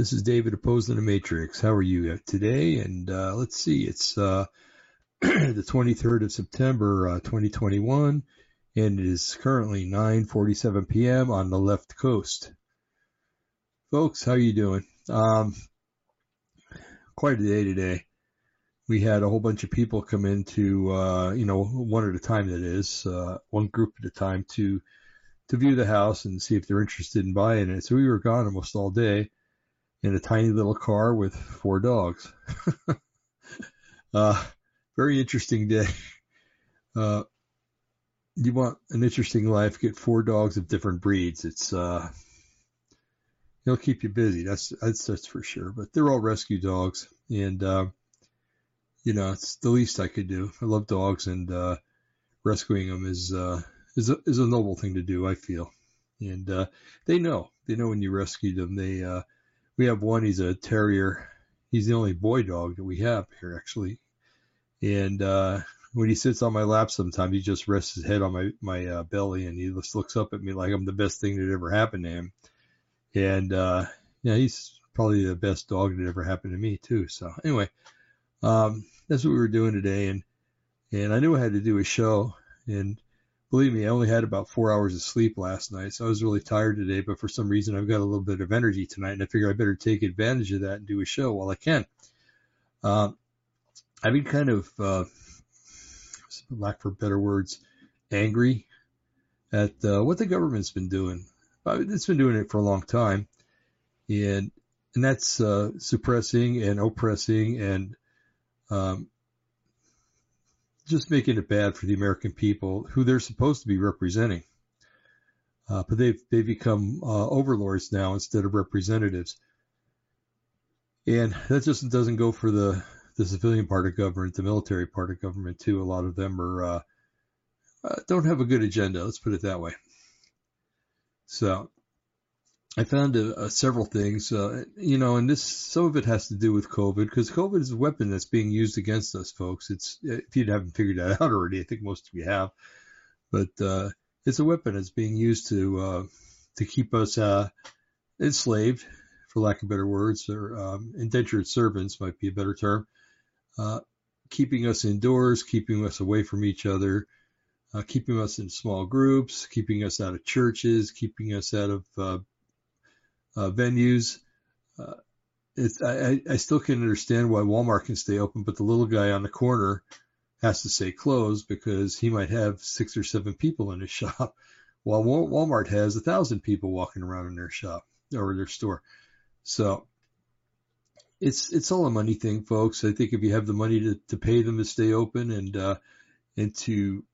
This is David Opposing the Matrix. How are you today? And uh, let's see, it's uh, the 23rd of September, uh, 2021, and it is currently 9:47 p.m. on the left coast. Folks, how are you doing? Um, quite a day today. We had a whole bunch of people come into, uh, you know, one at a time. That is, uh, one group at a time to to view the house and see if they're interested in buying it. So we were gone almost all day in a tiny little car with four dogs. uh, very interesting day. Uh, you want an interesting life, get four dogs of different breeds. It's, uh, it'll keep you busy. That's, that's, that's for sure. But they're all rescue dogs. And, uh, you know, it's the least I could do. I love dogs and, uh, rescuing them is, uh, is a, is a noble thing to do, I feel. And, uh, they know, they know when you rescue them. They, uh, we have one, he's a terrier. He's the only boy dog that we have here, actually. And, uh, when he sits on my lap sometimes, he just rests his head on my, my, uh, belly and he just looks up at me like I'm the best thing that ever happened to him. And, uh, yeah, he's probably the best dog that ever happened to me too. So anyway, um, that's what we were doing today. And, and I knew I had to do a show and, believe me, I only had about four hours of sleep last night, so I was really tired today. But for some reason, I've got a little bit of energy tonight, and I figure I better take advantage of that and do a show while I can. Uh, I've been kind of, uh, lack for better words, angry at uh, what the government's been doing. It's been doing it for a long time, and and that's uh, suppressing and oppressing and um, just making it bad for the American people who they're supposed to be representing. Uh, but they've they've become uh, overlords now instead of representatives, and that just doesn't go for the the civilian part of government, the military part of government too. A lot of them are uh, uh don't have a good agenda. Let's put it that way. So I found uh, several things, uh, you know, and this some of it has to do with COVID because COVID is a weapon that's being used against us, folks. It's if you haven't figured that out already, I think most of you have, but uh, it's a weapon that's being used to uh, to keep us uh, enslaved, for lack of better words, or um, indentured servants might be a better term, uh, keeping us indoors, keeping us away from each other. Uh, keeping us in small groups, keeping us out of churches, keeping us out of uh, uh, venues. Uh, it's, I, I still can't understand why Walmart can stay open, but the little guy on the corner has to say closed because he might have six or seven people in his shop, while Walmart has a thousand people walking around in their shop or their store. So it's it's all a money thing, folks. I think if you have the money to, to pay them to stay open and uh, and to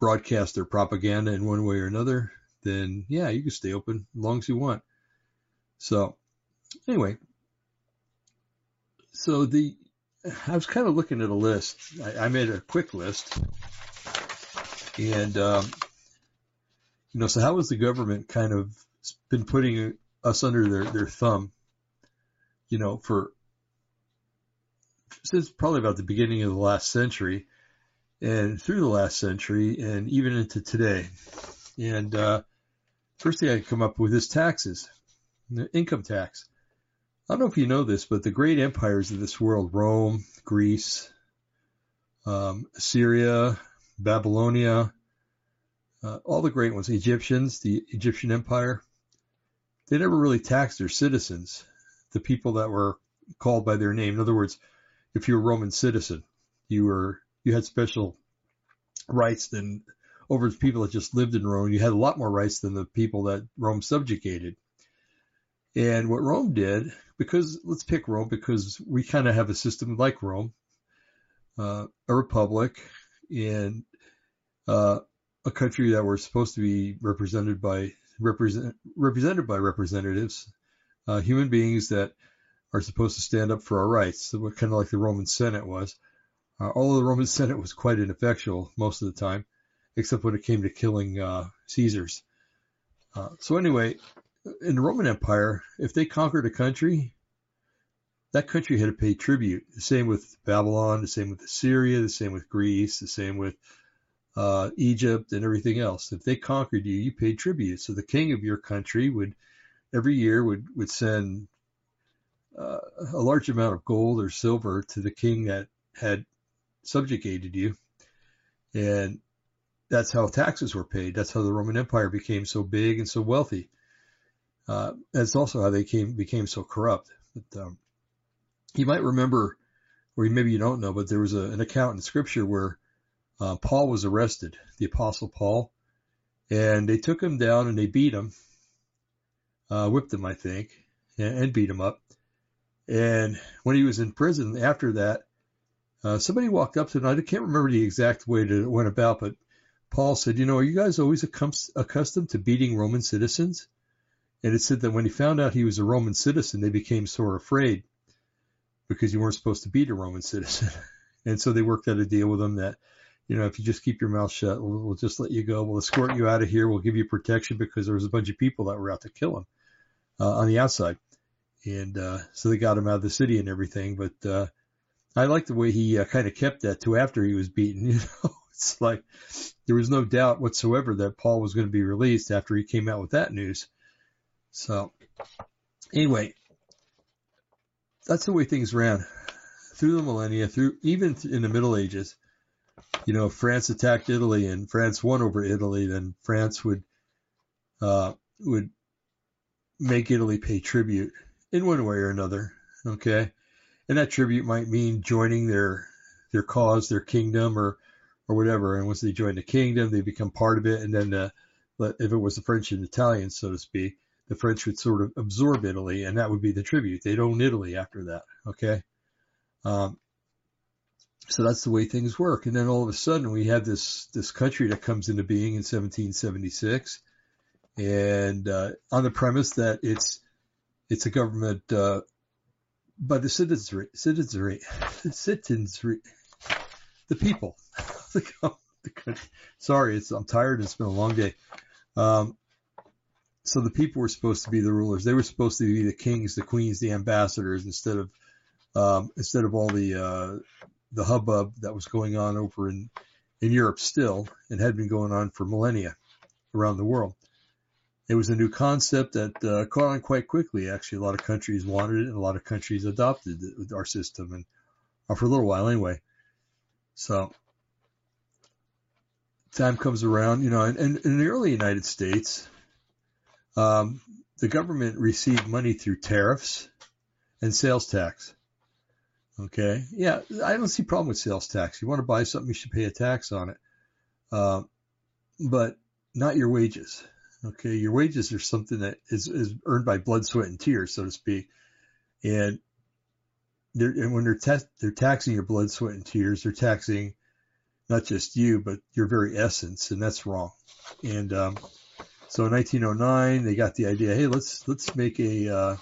broadcast their propaganda in one way or another, then yeah, you can stay open as long as you want. So anyway, so the, I was kind of looking at a list. I, I made a quick list and, um, you know, so how has the government kind of been putting us under their, their thumb, you know, for, since probably about the beginning of the last century and through the last century and even into today. And, uh, first thing I come up with is taxes income tax. I don't know if you know this, but the great empires of this world, Rome, Greece, um, Syria, Babylonia, uh, all the great ones, Egyptians, the Egyptian empire, they never really taxed their citizens, the people that were called by their name. In other words, if you were a Roman citizen, you were, you had special rights than over the people that just lived in Rome. You had a lot more rights than the people that Rome subjugated. And what Rome did, because let's pick Rome because we kind of have a system like Rome, uh, a republic and uh, a country that we're supposed to be represented by represent represented by representatives, uh, human beings that are supposed to stand up for our rights. So kind of like the Roman Senate was. Uh, although the Roman Senate was quite ineffectual most of the time, except when it came to killing uh, Caesars. Uh, so anyway, in the Roman Empire, if they conquered a country, that country had to pay tribute. The same with Babylon, the same with Assyria, the same with Greece, the same with uh, Egypt and everything else. If they conquered you, you paid tribute. So the king of your country would every year would would send uh, a large amount of gold or silver to the king that had subjugated you. And that's how taxes were paid. That's how the Roman Empire became so big and so wealthy. Uh, that's also how they came became so corrupt. But, um, you might remember, or maybe you don't know, but there was a, an account in Scripture where uh, Paul was arrested, the Apostle Paul, and they took him down and they beat him, uh, whipped him, I think, and, and beat him up. And when he was in prison after that, uh, somebody walked up to him. I can't remember the exact way that it went about, but Paul said, "You know, are you guys always accustomed to beating Roman citizens?" And it said that when he found out he was a Roman citizen, they became sort of afraid because you weren't supposed to beat a Roman citizen. and so they worked out a deal with him that, you know, if you just keep your mouth shut, we'll, we'll just let you go. We'll escort you out of here. We'll give you protection because there was a bunch of people that were out to kill him uh, on the outside. And uh, so they got him out of the city and everything. But uh, I like the way he uh, kind of kept that too after he was beaten. You know, it's like there was no doubt whatsoever that Paul was going to be released after he came out with that news. So anyway, that's the way things ran through the millennia, through even in the Middle Ages. You know, France attacked Italy and France won over Italy, then France would uh, would make Italy pay tribute in one way or another. Okay, and that tribute might mean joining their their cause, their kingdom, or or whatever. And once they join the kingdom, they become part of it. And then, uh, if it was the French and Italians, so to speak, the French would sort of absorb Italy, and that would be the tribute. They'd own Italy after that. Okay. Um, so that's the way things work. And then all of a sudden we have this, this country that comes into being in 1776 and, uh, on the premise that it's, it's a government, uh, by the citizenry, citizenry, citizenry, the people, the country. Sorry, it's, I'm tired. It's been a long day. Um, so the people were supposed to be the rulers. They were supposed to be the kings, the queens, the ambassadors, instead of um, instead of all the uh, the hubbub that was going on over in in Europe still, and had been going on for millennia around the world. It was a new concept that uh, caught on quite quickly. Actually, a lot of countries wanted it, and a lot of countries adopted our system, and uh, for a little while anyway. So time comes around, you know, and, and in the early United States, um, the government received money through tariffs and sales tax. Okay. Yeah. I don't see problem with sales tax. You want to buy something, you should pay a tax on it. Uh, but not your wages. Okay. Your wages are something that is, is earned by blood, sweat and tears, so to speak. And they're, and when they're, they're taxing your blood, sweat and tears, they're taxing not just you, but your very essence. And that's wrong. And, um, so in 1909, they got the idea, hey, let's let's make a uh,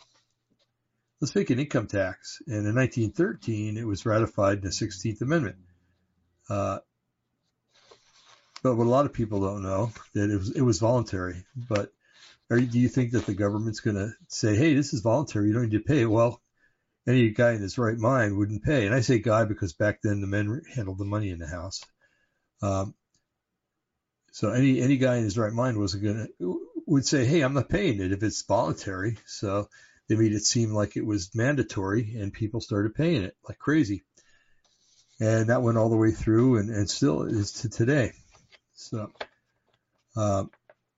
let's make an income tax. And in 1913, it was ratified in the 16th Amendment. Uh, but what a lot of people don't know that it was it was voluntary. But are, do you think that the government's going to say, hey, this is voluntary, you don't need to pay? Well, any guy in his right mind wouldn't pay. And I say guy because back then the men handled the money in the house. Um, so any any guy in his right mind wasn't gonna would say, "Hey, I'm not paying it if it's voluntary." So they made it seem like it was mandatory, and people started paying it like crazy. And that went all the way through, and, and still is to today. So uh,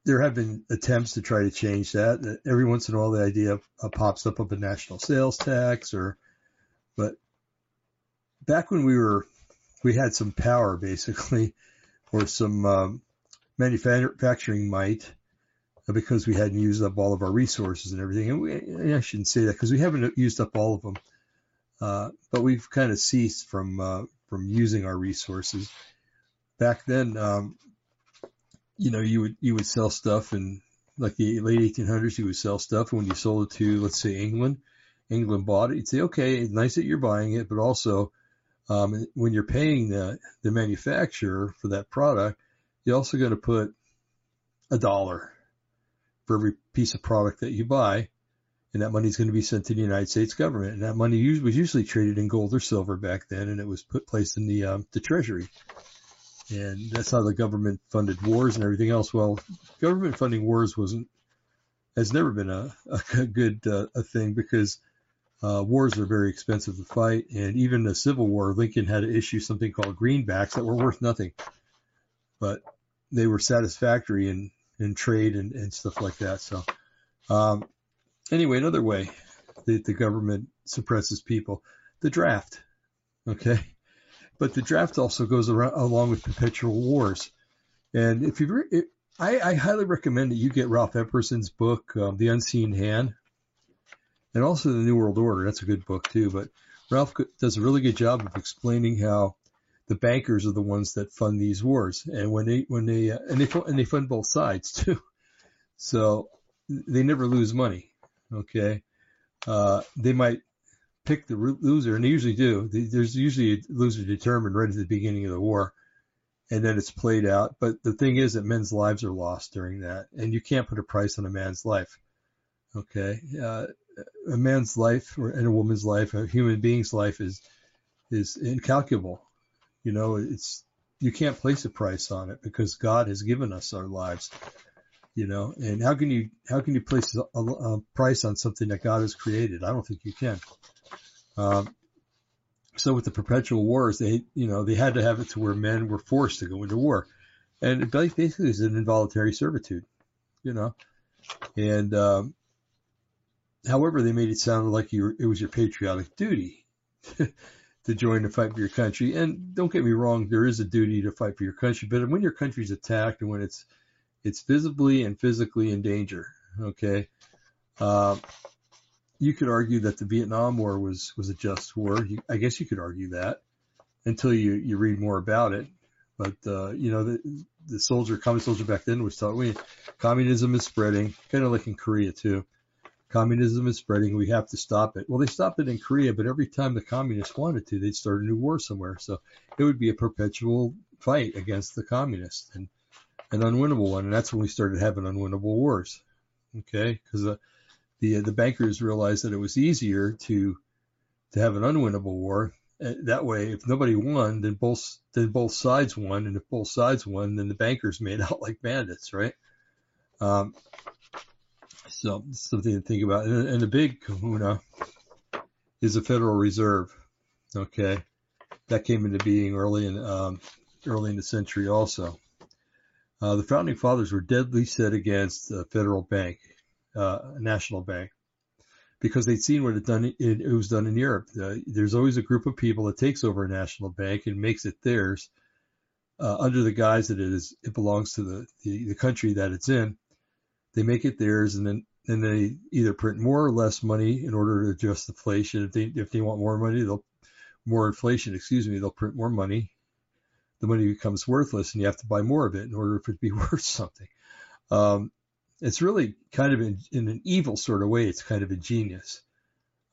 there have been attempts to try to change that. Every once in a while, the idea uh, pops up of a national sales tax, or but back when we were we had some power basically, or some um, manufacturing might uh, because we hadn't used up all of our resources and everything. And, we, I shouldn't say that because we haven't used up all of them, uh, but we've kind of ceased from uh, from using our resources. Back then, um, you know, you would you would sell stuff and like the late 1800s, you would sell stuff. And when you sold it to, let's say, England, England bought it. You'd say, okay, it's nice that you're buying it, but also um, when you're paying the the manufacturer for that product, you're also going to put a dollar for every piece of product that you buy. And that money is going to be sent to the United States government. And that money was usually traded in gold or silver back then, and it was put placed in the um, the treasury. And that's how the government funded wars and everything else. Well, government funding wars wasn't has never been a, a good uh, a thing because uh, wars are very expensive to fight, and even the Civil War, Lincoln had to issue something called greenbacks that were worth nothing, but they were satisfactory in, in trade and, and stuff like that. So, um, anyway, another way that the government suppresses people, the draft. Okay. But the draft also goes around, along with perpetual wars. And if you, I, I, highly recommend that you get Ralph Epperson's book, um, The Unseen Hand, and also The New World Order. That's a good book too. But Ralph does a really good job of explaining how the bankers are the ones that fund these wars, and when they when they uh, and they and they fund both sides too. So they never lose money. Okay, uh, they might pick the loser, and they usually do. There's usually a loser determined right at the beginning of the war, and then it's played out. But the thing is that men's lives are lost during that, and you can't put a price on a man's life. Okay, uh, a man's life or and a woman's life, a human being's life is is incalculable. You know, it's you can't place a price on it because God has given us our lives. You know, and how can you how can you place a, a price on something that God has created? I don't think you can. Um, so with the perpetual wars, they, you know, they had to have it to where men were forced to go into war. And it basically is an involuntary servitude, you know. And, um, however, they made it sound like you were, it was your patriotic duty to join the fight for your country. And don't get me wrong, there is a duty to fight for your country, but when your country's attacked and when it's, it's visibly and physically in danger, okay, uh, you could argue that the Vietnam War was was a just war. I guess you could argue that until you you read more about it. But uh, you know, the the soldier, communist soldier back then was taught communism is spreading, kind of like in Korea too. Communism is spreading. We have to stop it. Well, they stopped it in Korea, but every time the communists wanted to, they'd start a new war somewhere. So it would be a perpetual fight against the communists and an unwinnable one. And that's when we started having unwinnable wars. Okay, because the the the bankers realized that it was easier to to have an unwinnable war. Uh, that way, if nobody won, then both then both sides won, and if both sides won, then the bankers made out like bandits, right? Um, so something to think about. And, and the big kahuna is the Federal Reserve. Okay, that came into being early in um, early in the century also. Uh, the founding fathers were deadly set against the federal bank uh, national bank because they'd seen what it done. It, it was done in Europe. Uh, there's always a group of people that takes over a national bank and makes it theirs uh, under the guise that it is it belongs to the, the, the country that it's in. They make it theirs, and then and they either print more or less money in order to adjust inflation. If they if they want more money, they'll more inflation. Excuse me, they'll print more money. The money becomes worthless, and you have to buy more of it in order for it to be worth something. Um, it's really kind of in, in, an evil sort of way. It's kind of ingenious.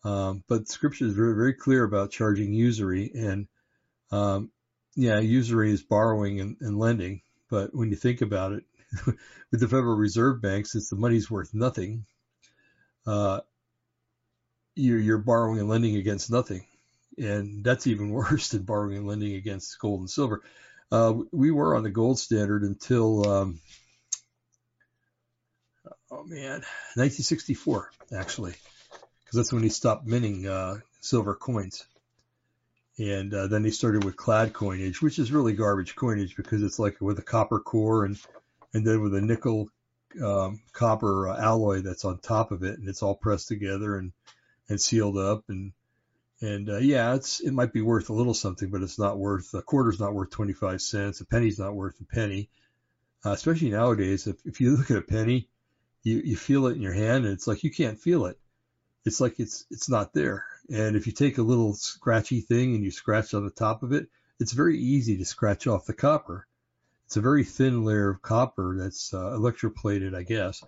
Um, but scripture is very, very clear about charging usury and, um, yeah, usury is borrowing and, and, lending. But when you think about it, with the Federal Reserve Bank, since the money's worth nothing, uh, you're, you're borrowing and lending against nothing. And that's even worse than borrowing and lending against gold and silver. Uh, we were on the gold standard until, um, oh man, 1964 actually, because that's when he stopped minting uh, silver coins. And uh, then they started with clad coinage, which is really garbage coinage because it's like with a copper core and and then with a nickel um, copper uh, alloy that's on top of it, and it's all pressed together and and sealed up and and uh, yeah, it's it might be worth a little something, but it's not worth a quarter's not worth 25 cents. A penny's not worth a penny, uh, especially nowadays. If, if you look at a penny, you, you feel it in your hand and it's like you can't feel it. It's like it's it's not there. And if you take a little scratchy thing and you scratch on the top of it, it's very easy to scratch off the copper. It's a very thin layer of copper that's uh, electroplated, I guess,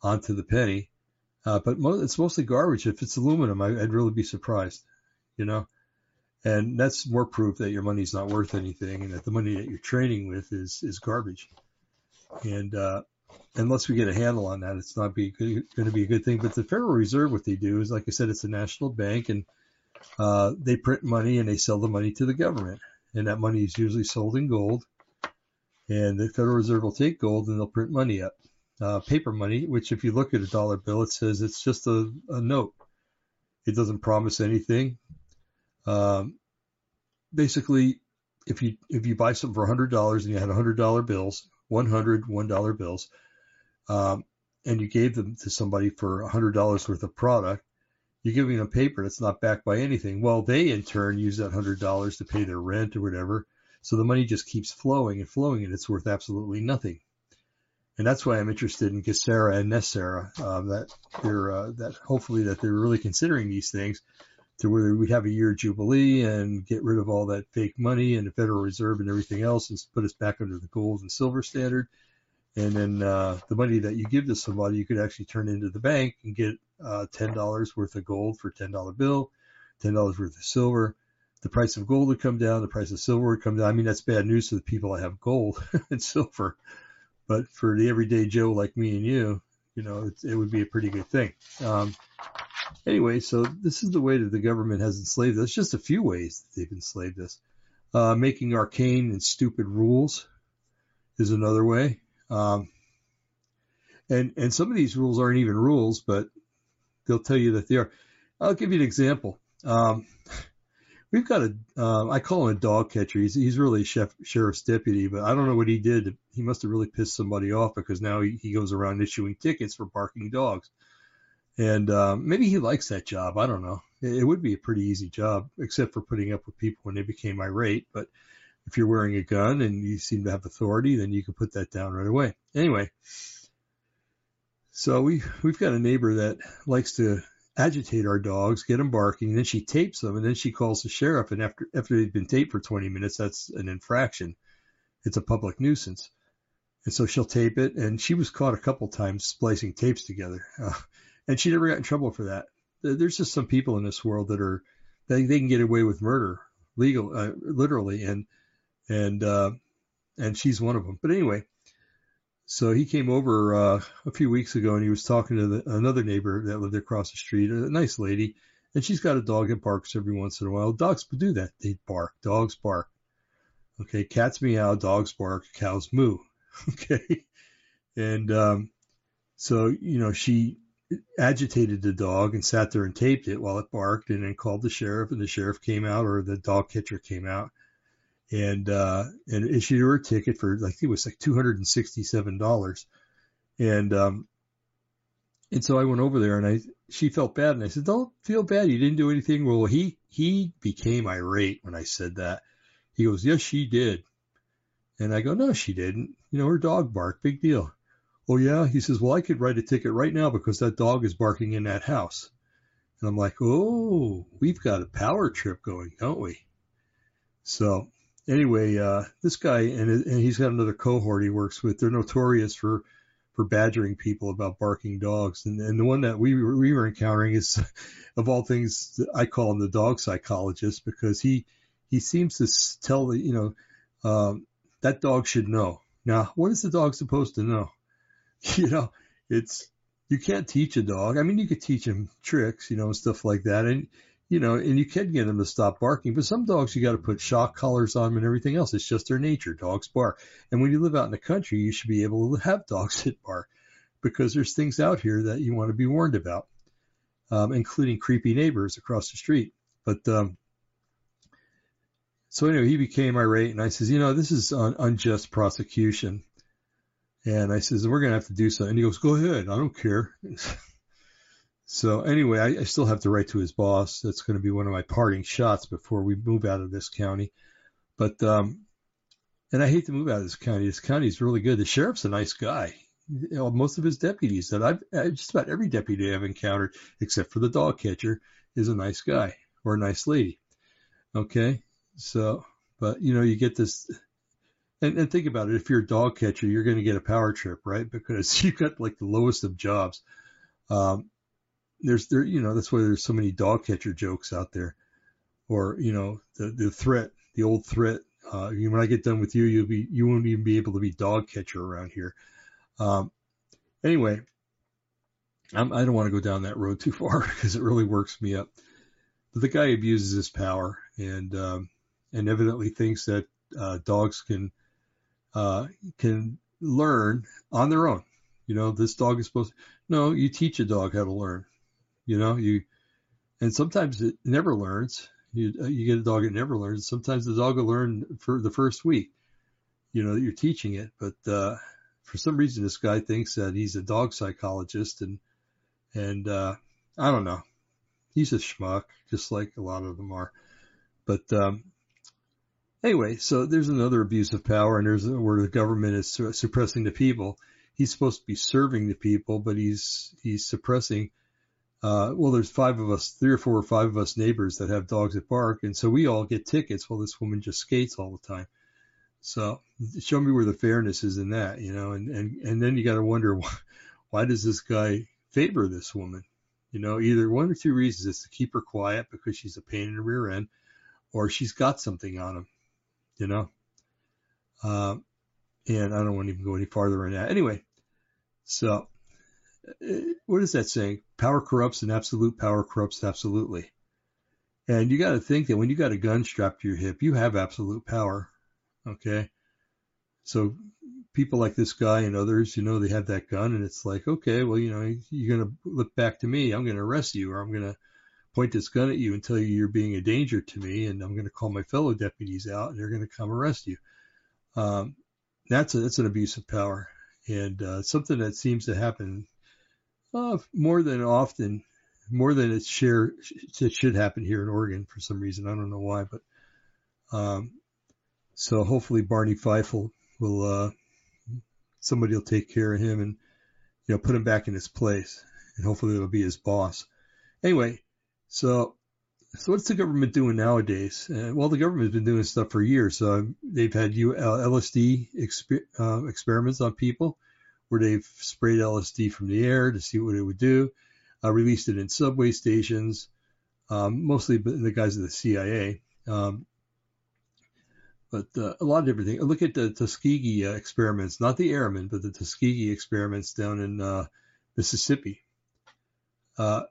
onto the penny. Uh, but mo- it's mostly garbage. If it's aluminum, I, would really be surprised, you know. And that's more proof that your money's not worth anything, and that the money that you're trading with is is garbage. And uh, unless we get a handle on that, it's not going to be a good thing. But the Federal Reserve, what they do is, like I said, it's a national bank, and uh, they print money and they sell the money to the government, and that money is usually sold in gold. And the Federal Reserve will take gold and they'll print money up, uh, paper money, which if you look at a dollar bill, it says it's just a, a note. It doesn't promise anything. Um, basically, if you if you buy something for hundred dollars and you had hundred dollar bills, one hundred one dollar bills, um, and you gave them to somebody for hundred dollars worth of product, you're giving them paper that's not backed by anything. Well, they in turn use that hundred dollars to pay their rent or whatever. So the money just keeps flowing and flowing, and it's worth absolutely nothing. And that's why I'm interested in GESARA and NESARA. Um, that they're uh, that hopefully that they're really considering these things to where we have a year jubilee and get rid of all that fake money and the Federal Reserve and everything else and put us back under the gold and silver standard. And then uh, the money that you give to somebody, you could actually turn into the bank and get uh, ten dollars worth of gold for a ten dollar bill, ten dollars worth of silver. The price of gold would come down, the price of silver would come down. I mean, that's bad news for the people that have gold and silver, but for the everyday Joe like me and you, you know, it, it would be a pretty good thing. Um, anyway, so this is the way that the government has enslaved us. Just a few ways that they've enslaved us. Uh, making arcane and stupid rules is another way. Um, and and some of these rules aren't even rules, but they'll tell you that they are. I'll give you an example. Um, we've got a, uh, I call him a dog catcher. He's, he's really a chef, sheriff's deputy, but I don't know what he did. He must have really pissed somebody off because now he, he goes around issuing tickets for barking dogs. And um, maybe he likes that job. I don't know. It, it would be a pretty easy job, except for putting up with people when they became irate. But if you're wearing a gun and you seem to have authority, then you can put that down right away. Anyway, so we we've got a neighbor that likes to agitate our dogs, get them barking, and then she tapes them, and then she calls the sheriff. And after after they've been taped for 20 minutes, that's an infraction. It's a public nuisance. And so she'll tape it, and she was caught a couple times splicing tapes together, uh, and she never got in trouble for that. There's just some people in this world that are they they can get away with murder legal uh, literally, and and uh, and she's one of them. But anyway, so he came over uh, a few weeks ago and he was talking to the, another neighbor that lived across the street, a nice lady, and she's got a dog that barks every once in a while. Dogs do that; they bark. Dogs bark. Okay, cats meow, dogs bark, cows moo. Okay, and um, so you know she agitated the dog and sat there and taped it while it barked, and then called the sheriff, and the sheriff came out or the dog catcher came out and uh, and issued her a ticket for like it was like two hundred and sixty seven dollars, and um, and so I went over there and I she felt bad and I said don't feel bad. You didn't do anything. Well he he became irate when I said that. He goes yes she did. And I go no she didn't. You know her dog barked. Big deal. Oh yeah? He says well I could write a ticket right now because that dog is barking in that house. And I'm like oh we've got a power trip going don't we? So anyway, uh, this guy and, and he's got another cohort he works with. They're notorious for for badgering people about barking dogs, and, and the one that we we were encountering is, of all things, I call him the dog psychologist because he he seems to tell the you know um, that dog should know. Now, what is the dog supposed to know? You know, it's you can't teach a dog. I mean, you could teach him tricks, you know, and stuff like that, and you know, and you can get them to stop barking, but some dogs you got to put shock collars on them and everything else. It's just their nature. Dogs bark. And when you live out in the country, you should be able to have dogs that bark because there's things out here that you want to be warned about, um, including creepy neighbors across the street. But, um, so anyway, he became irate and I says, you know, this is un- unjust prosecution. And I says, we're going to have to do something. And he goes, go ahead. I don't care. So anyway, I, I, still have to write to his boss. That's going to be one of my parting shots before we move out of this county. But um, and I hate to move out of this county. This county is really good. The sheriff's a nice guy. You know, most of his deputies that I've just about every deputy I've encountered, except for the dog catcher, is a nice guy or a nice lady. Okay, so but you know you get this. And, and think about it. If you're a dog catcher, you're going to get a power trip, right? Because you've got like the lowest of jobs. Um, there's there you know that's why there's so many dog catcher jokes out there, or you know the the threat, the old threat. Uh, when I get done with you, you'll be you won't even be able to be dog catcher around here. Um, anyway, I'm, I do not want to go down that road too far because it really works me up. But the guy abuses his power and um, and evidently thinks that uh, dogs can uh, can learn on their own. You know, this dog is supposed. To, no, you teach a dog how to learn. You know, you and sometimes it never learns. You, uh, you get a dog that never learns. Sometimes the dog will learn for the first week, you know, that you're teaching it. But uh, for some reason, this guy thinks that he's a dog psychologist, and and uh, I don't know. He's a schmuck, just like a lot of them are. But um, anyway, so there's another abuse of power, and there's where the government is suppressing the people. He's supposed to be serving the people, but he's he's suppressing uh, well, there's five of us, three or four or five of us neighbors that have dogs that bark, and so we all get tickets while this woman just skates all the time. So show me where the fairness is in that, you know, and and and then you got to wonder why, why does this guy favor this woman? You know, either one or two reasons: it's to keep her quiet because she's a pain in the rear end, or she's got something on him, you know. Uh, and I don't want to even go any farther on that. Anyway, so what is that saying? Power corrupts and absolute power corrupts absolutely. And you got to think that when you got a gun strapped to your hip, you have absolute power. Okay. So people like this guy and others, you know, they have that gun and it's like, okay, well, you know, you're going to look back to me. I'm going to arrest you or I'm going to point this gun at you and tell you you're being a danger to me. And I'm going to call my fellow deputies out and they're going to come arrest you. Um, that's a, that's an abuse of power and uh, something that seems to happen uh, more than often, more than it share it should happen here in Oregon for some reason. I don't know why, but um, so hopefully Barney Fife will, uh, somebody will take care of him and you know put him back in his place, and hopefully it'll be his boss. Anyway, so so what's the government doing nowadays? Uh, well, the government's been doing stuff for years. Uh, they've had LSD exper- uh, experiments on people where they've sprayed LSD from the air to see what it would do, uh, released it in subway stations, um, mostly the guys of the CIA. Um, but uh, a lot of different things. Look at the Tuskegee uh, experiments, not the airmen, but the Tuskegee experiments down in uh, Mississippi. Uh,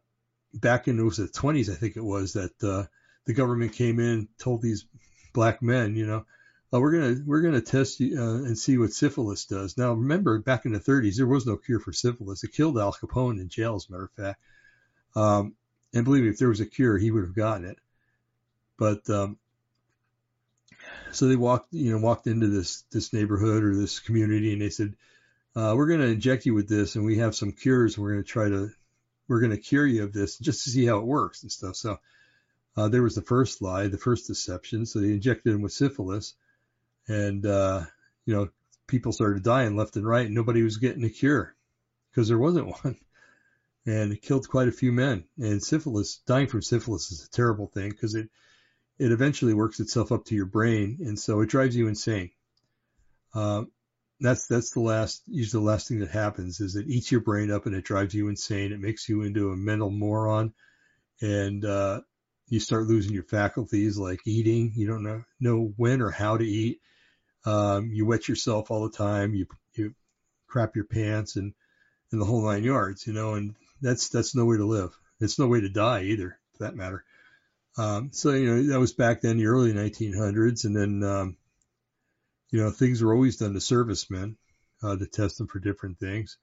back in was the 20s, I think it was, that the government came in, and told these black men, you know, uh, we're gonna we're gonna test uh, and see what syphilis does. Now, remember, back in the 30s, there was no cure for syphilis. It killed Al Capone in jail, as a matter of fact. Um, and believe me, if there was a cure, he would have gotten it. But um, so they walked, you know, walked into this this neighborhood or this community, and they said, uh, "We're going to inject you with this, and we have some cures. We're going to try to, we're going to cure you of this just to see how it works and stuff." So uh, there was the first lie, the first deception. So they injected him with syphilis and uh, you know people started dying left and right, and nobody was getting a cure because there wasn't one, and it killed quite a few men. And syphilis, dying from syphilis, is a terrible thing because it it eventually works itself up to your brain, and so it drives you insane. Uh, that's that's the last usually the last thing that happens is it eats your brain up and it drives you insane. It makes you into a mental moron, and uh, you start losing your faculties like eating. You don't know know when or how to eat. Um, you wet yourself all the time. You you crap your pants and and the whole nine yards, you know. And that's that's no way to live. It's no way to die either, for that matter. Um, so you know that was back then, the early 1900s, and then um, you know things were always done to servicemen uh, to test them for different things.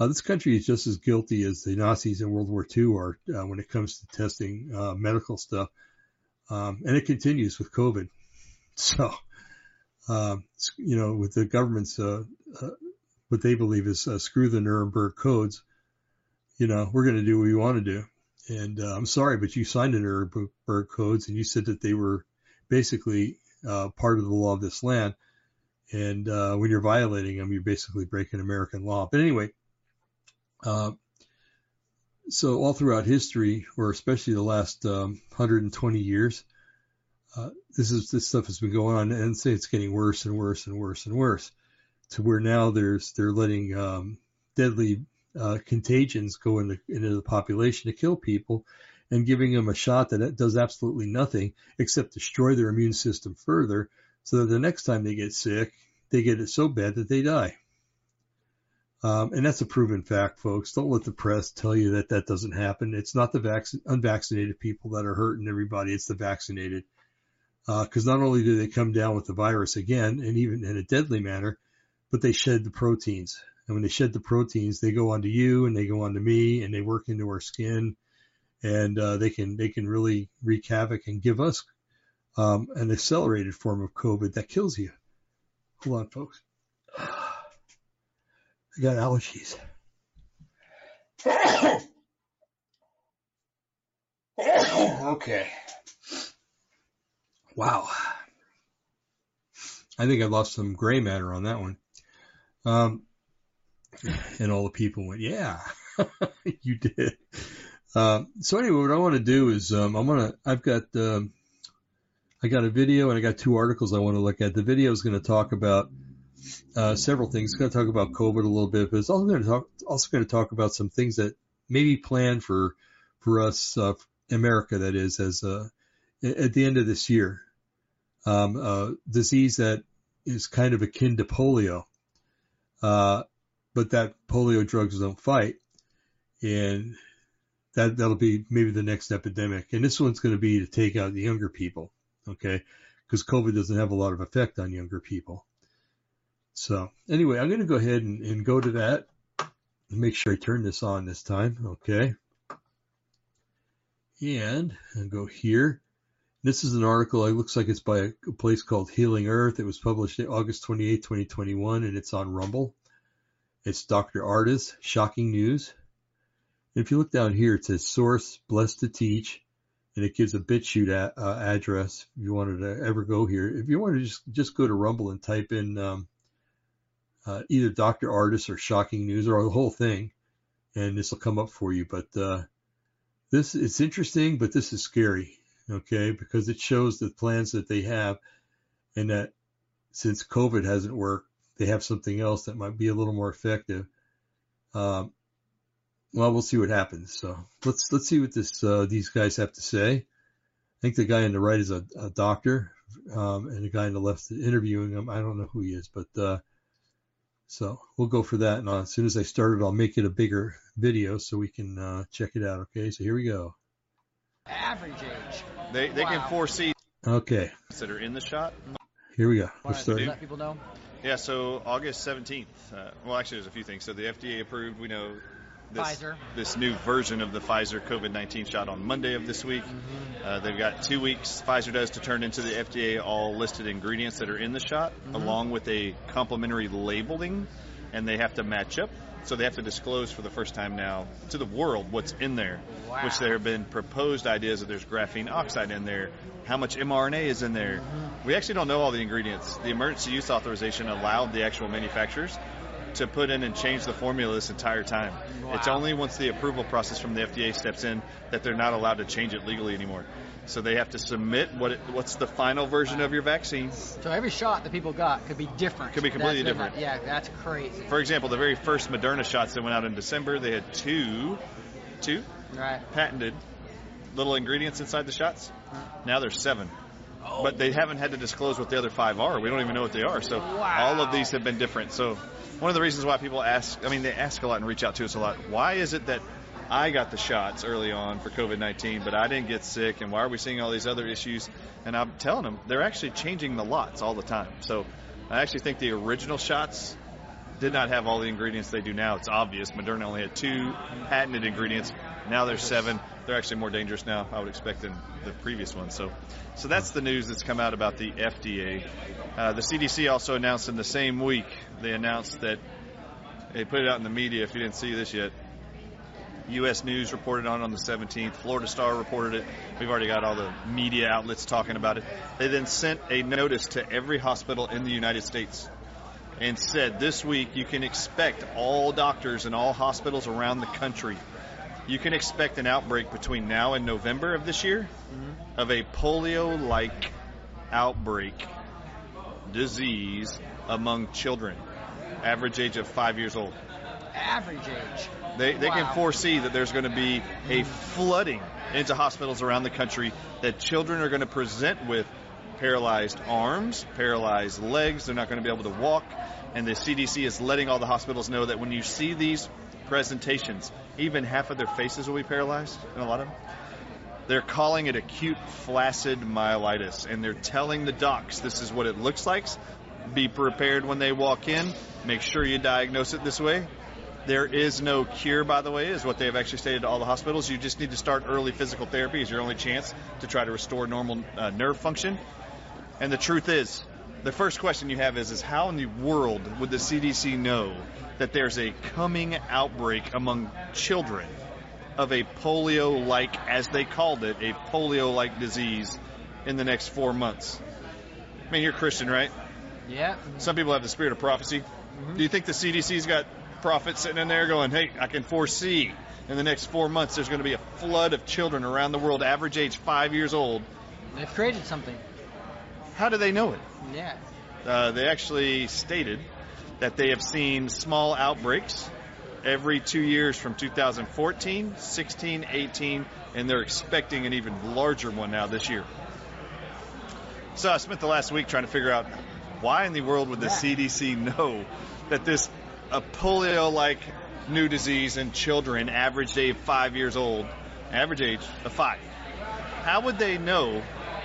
Uh, this country is just as guilty as the Nazis in World War II are uh, when it comes to testing uh, medical stuff, um, and it continues with COVID. So uh, you know, with the government's uh, uh, what they believe is uh, screw the Nuremberg codes. You know, we're going to do what we want to do. And uh, I'm sorry, but you signed the Nuremberg codes and you said that they were basically uh, part of the law of this land. And uh, when you're violating them, you're basically breaking American law. But anyway, uh, so all throughout history, or especially the last um, 120 years, uh, this is this stuff has been going on, and say it's getting worse and worse and worse and worse, to where now there's they're letting um, deadly uh, contagions go into, into the population to kill people, and giving them a shot that does absolutely nothing except destroy their immune system further, so that the next time they get sick, they get it so bad that they die. Um, and that's a proven fact, folks. Don't let the press tell you that that doesn't happen. It's not the vac- unvaccinated people that are hurting everybody. It's the vaccinated because uh, not only do they come down with the virus again, and even in a deadly manner, but they shed the proteins. And when they shed the proteins, they go onto you and they go onto me and they work into our skin and uh, they can they can really wreak havoc and give us um, an accelerated form of COVID that kills you. Hold on, folks. I got allergies. okay. Wow. I think I lost some gray matter on that one. Um, and all the people went, yeah, you did. Um, so anyway, what I want to do is, um, I'm going to, I've got, um, I got a video and I got two articles I want to look at. The video is going to talk about, uh, several things. Going to talk about COVID a little bit, but it's also going to talk, also going to talk about some things that maybe planned for, for us, uh, America, that is, as, uh, at the end of this year. Um, uh, disease that is kind of akin to polio. Uh, but that polio drugs don't fight. And that, that'll be maybe the next epidemic. And this one's going to be to take out the younger people. Okay. Cause COVID doesn't have a lot of effect on younger people. So anyway, I'm going to go ahead and, and go to that and make sure I turn this on this time. Okay. And I'll go here. This is an article. It looks like it's by a, a place called Healing Earth. It was published August 28, 2021, and it's on Rumble. It's Dr. Ardis, shocking news. And if you look down here, it says source, blessed to teach, and it gives a BitChute a, uh, address if you wanted to ever go here. If you want to just, just go to Rumble and type in um, uh, either Dr. Ardis or shocking news or the whole thing, and this will come up for you. But uh, this it's interesting, but this is scary okay, because it shows the plans that they have and that since COVID hasn't worked, they have something else that might be a little more effective. Um, well, we'll see what happens. So let's let's see what this uh, these guys have to say. I think the guy on the right is a, a doctor, um, and the guy on the left interviewing him. I don't know who he is, but uh, so we'll go for that. And uh, as soon as I start it, I'll make it a bigger video so we can uh, check it out. Okay, so here we go. Average age. They they Wow. can foresee Okay, that are in the shot. here we go. We're Want starting. let people know? Yeah, so August 17th. Uh, well, actually, there's a few things. So the FDA approved. We know this, Pfizer. this new version of the Pfizer COVID-19 shot on Monday of this week. Mm-hmm. Uh, they've got two weeks. Pfizer does to turn into the FDA all listed ingredients that are in the shot, mm-hmm. along with a complementary labeling, and they have to match up. So they have to disclose for the first time now to the world what's in there, Wow. which there have been proposed ideas that there's graphene oxide in there, how much mRNA is in there. Mm-hmm. We actually don't know all the ingredients. The emergency use authorization allowed the actual manufacturers to put in and change the formula this entire time. It's only once the approval process from the FDA steps in that they're not allowed to change it legally anymore. So they have to submit what it, what's the final version of your vaccine. So every shot that people got could be different. Could be completely That's- different. Yeah, that's crazy. For example, the very first Moderna shots that went out in December, they had two, two Right. patented little ingredients inside the shots. Now there's seven. But they haven't had to disclose what the other five are. We don't even know what they are. So Wow. all of these have been different. So one of the reasons why people ask, I mean, they ask a lot and reach out to us a lot. Why is it that I got the shots early on for COVID-19, but I didn't get sick? And why are we seeing all these other issues? And I'm telling them they're actually changing the lots all the time. So I actually think the original shots did not have all the ingredients they do now. It's obvious. Moderna only had two patented ingredients. Now there's seven. They're actually more dangerous now, I would expect, than the previous one. So, so that's the news that's come out about the FDA. Uh, the CDC also announced in the same week, they announced that they put it out in the media. If you didn't see this yet, U.S. News reported on it on the 17th. Florida Star reported it. We've already got all the media outlets talking about it. They then sent a notice to every hospital in the United States and said this week you can expect all doctors and all hospitals around the country. You can expect an outbreak between now and November of this year mm-hmm. of a polio like outbreak disease among children, average age of five years old. Average age. They, they Wow. can foresee that there's going to be a flooding into hospitals around the country that children are going to present with paralyzed arms, paralyzed legs. They're not going to be able to walk. And the CDC is letting all the hospitals know that when you see these presentations, even half of their faces will be paralyzed in a lot of them. They're calling it acute flaccid myelitis, and they're telling the docs this is what it looks like. Be prepared when they walk in. Make sure you diagnose it this way There is no cure, by the way, is what they have actually stated to all the hospitals. You just need to start early physical therapy as your only chance to try to restore normal uh, nerve function. And the truth is, the first question you have is, is how in the world would the CDC know that there's a coming outbreak among children of a polio-like, as they called it, a polio-like disease in the next four months? I mean, you're Christian, right? Yeah. Some people have the spirit of prophecy. Mm-hmm. Do you think the CDC's got prophets sitting in there going, hey, I can foresee in the next four months there's going to be a flood of children around the world, average age five years old? They've created something. How do they know it? Yeah. Uh, they actually stated that they have seen small outbreaks every two years from 2014, 16, 18, and they're expecting an even larger one now this year. So I spent the last week trying to figure out why in the world would the Yeah. CDC know that this a polio-like new disease in children, average age five years old, average age of five. How would they know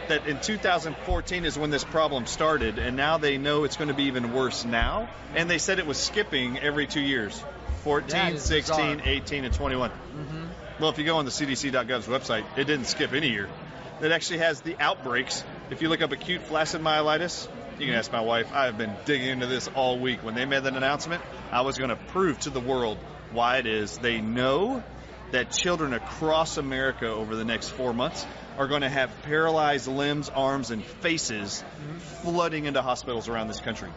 that in 2014 is when this problem started, and now they know it's going to be even worse now? And they said it was skipping every two years 14, 16, bizarre. 18, and 21. hmm Well, if you go on the CDC.gov's website, it didn't skip any year. It actually has the outbreaks. If you look up acute flaccid myelitis, you can ask my wife. I've been digging into this all week. When they made that announcement, I was going to prove to the world why it is. They know that children across America over the next four months are going to have paralyzed limbs, arms, and faces flooding into hospitals around this country.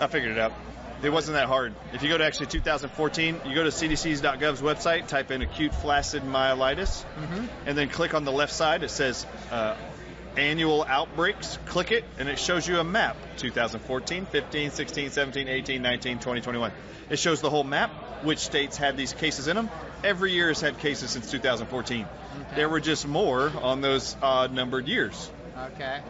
I figured it out. It wasn't that hard. If you go to actually 2014, you go to cdc.gov's website, type in acute flaccid myelitis, hmm and then click on the left side. It says uh, annual outbreaks. Click it, and it shows you a map 2014, 15, 16, 17, 18, 19, 20, 21. It shows the whole map, which states had these cases in them. Every year has had cases since 2014. Okay. There were just more on those odd numbered years. Okay.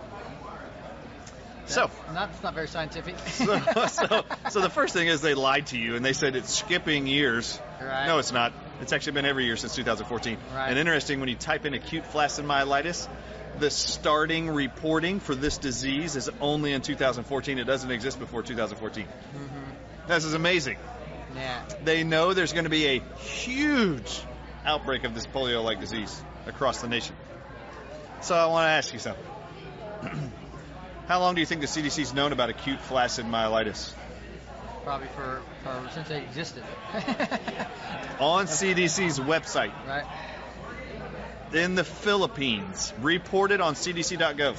So, Not, it's not very scientific. so, so, so the first thing is they lied to you and they said it's skipping years. Right. No, it's not. It's actually been every year since 2014. Right. And interesting, when you type in acute flaccid myelitis, the starting reporting for this disease is only in 2014. It doesn't exist before 2014. Mm-hmm. This is amazing. Yeah. They know there's going to be a huge outbreak of this polio-like disease across the nation. So I want to ask you something. How long do you think the CDC's known about acute flaccid myelitis? Probably for, for since they existed. On CDC's website, right. in the Philippines, reported on cdc.gov,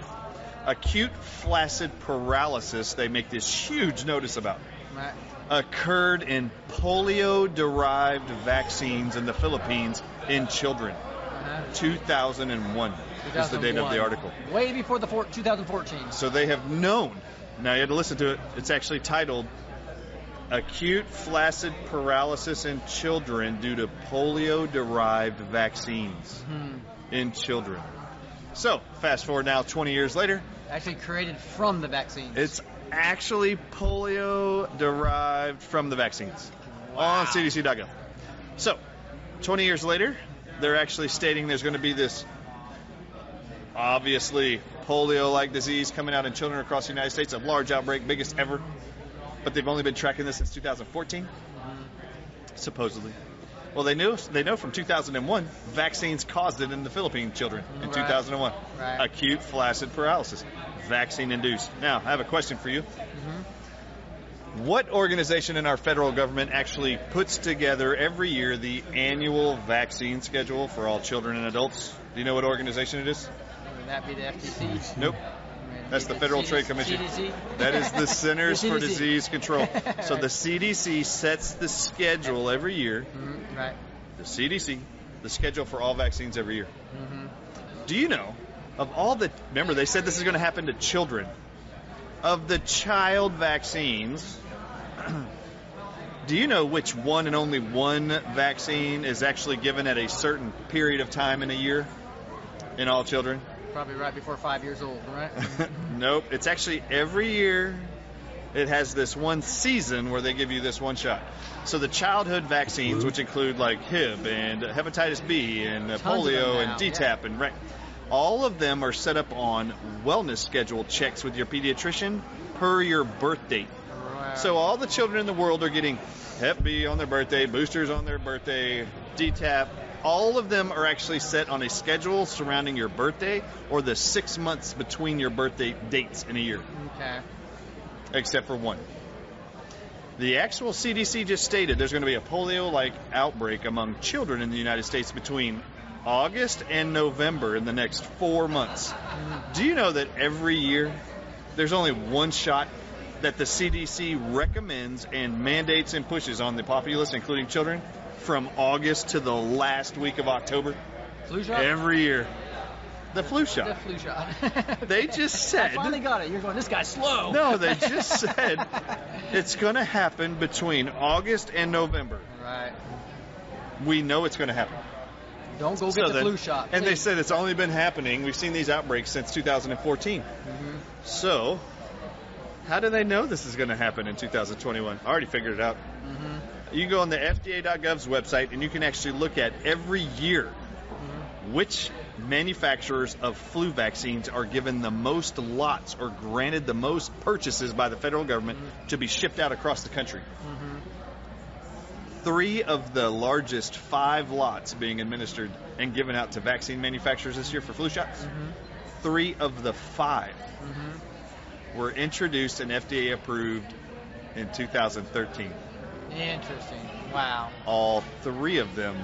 acute flaccid paralysis, they make this huge notice about, Right. Occurred in polio derived vaccines in the Philippines in children. Uh-huh. 2001 is the date of the article. Way before the four, 2014. So they have known. Now you had to listen to it. It's actually titled Acute Flaccid Paralysis in Children Due to Polio Derived Vaccines Hmm. in Children. So, fast forward now 20 years later, Actually created from the vaccines. it's actually polio derived from the vaccines on cdc.gov. So, 20 years later, they're actually stating there's going to be this obviously polio like disease coming out in children across the United States, a large outbreak, biggest ever. But they've only been tracking this since 2014, supposedly. Well, they knew they know from 2001 vaccines caused it in the Philippine children in Right. 2001. Right. Acute flaccid paralysis, vaccine induced. Now, I have a question for you. Mhm. What organization in our federal government actually puts together every year the annual vaccine schedule for all children and adults? Do you know what organization it is? Would that be the FTC? Nope. That's the CDC Federal Trade Commission. CDC? That is the Centers The for Disease Control. So the CDC sets the schedule every year. Mhm, Right. The CDC, the schedule for all vaccines every year. Mm-hmm. Do you know of all the remember they said this is going to happen to children of the child vaccines do you know which one and only one vaccine is actually given at a certain period of time in a year in all children Probably right before five years old, right? nope it's actually every year it has this one season where they give you this one shot so the childhood vaccines which include like hib and hepatitis b and Tons polio and DTaP and right all of them are set up on wellness schedule checks with your pediatrician per your birth date. So all the children in the world are getting Hep B on their birthday, boosters on their birthday, DTaP. All of them are actually set on a schedule surrounding your birthday or the six months between your birthday dates in a year, Okay. except for one. The actual CDC just stated there's going to be a polio like outbreak among children in the United States between August and November in the next four months. Do you know that every year there's only one shot that the CDC recommends and mandates and pushes on the populace, including children, from August to the last week of October? Flu shot. Every year. The flu shot. the flu shot. They just said. I finally got it. You're going. This guy's slow. No, they just said it's going to happen between August and November. Right. We know it's going to happen. Don't go get the then- flu shot. And they said it's only been happening. We've seen these outbreaks since 2014. Mhm. So, how do they know this is going to happen in 2021? I already figured it out. Mhm. You can go on the FDA.gov's website and you can actually look at every year which manufacturers of flu vaccines are given the most lots or granted the most purchases by the federal government to be shipped out across the country. Mhm. Three of the largest five lots being administered and given out to vaccine manufacturers this year for flu shots, Mhm. three of the five Mhm. were introduced and FDA approved in 2013. Interesting. Wow. All three of them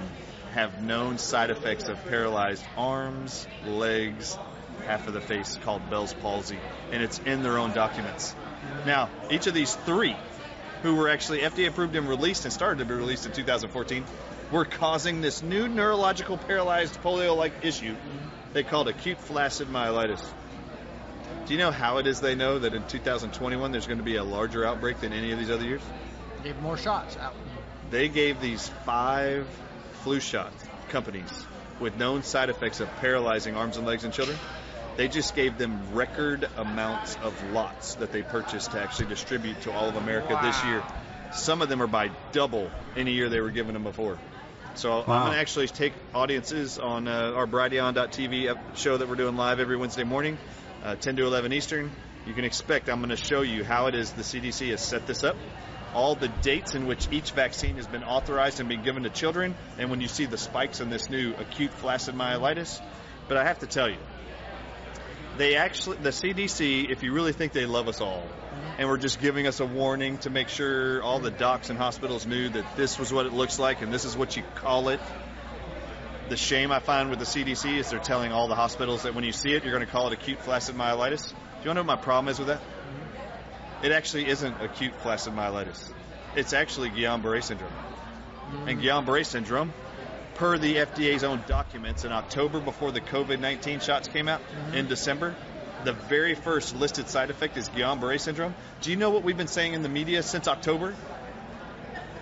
have known side effects of paralyzed arms, legs, half of the face called Bell's palsy, and it's in their own documents. Now, each of these three, who were actually FDA approved and released and started to be released in 2014, were causing this new neurological paralyzed polio like issue they called acute flaccid myelitis. Do you know how it is they know that in 2021 there's going to be a larger outbreak than any of these other years? Gave more shots out. They gave these five flu shot companies with known side effects of paralyzing arms and legs in children. They just gave them record amounts of lots that they purchased to actually distribute to all of America this year. Some of them are by double any year they were giving them before. So I'm going to actually take audiences on uh, our Brighteon.tv ep- show that we're doing live every Wednesday morning, uh, 10 to 11 Eastern. You can expect I'm going to show you how it is the CDC has set this up, all the dates in which each vaccine has been authorized and been given to children, and when you see the spikes in this new acute flaccid myelitis. But I have to tell you, they actually, the CDC, if you really think they love us all, and were just giving us a warning to make sure all the docs and hospitals knew that this was what it looks like and this is what you call it. The shame I find with the CDC is they're telling all the hospitals that when you see it, you're going to call it acute flaccid myelitis. Do you want to know what my problem is with that? It actually isn't acute flaccid myelitis. It's actually Guillain-Barré syndrome. Mm. And Guillain-Barré syndrome, per the FDA's own documents in October before the COVID-19 shots came out mm-hmm. in December, the very first listed side effect is Guillain-Barré syndrome. Do you know what we've been saying in the media since October?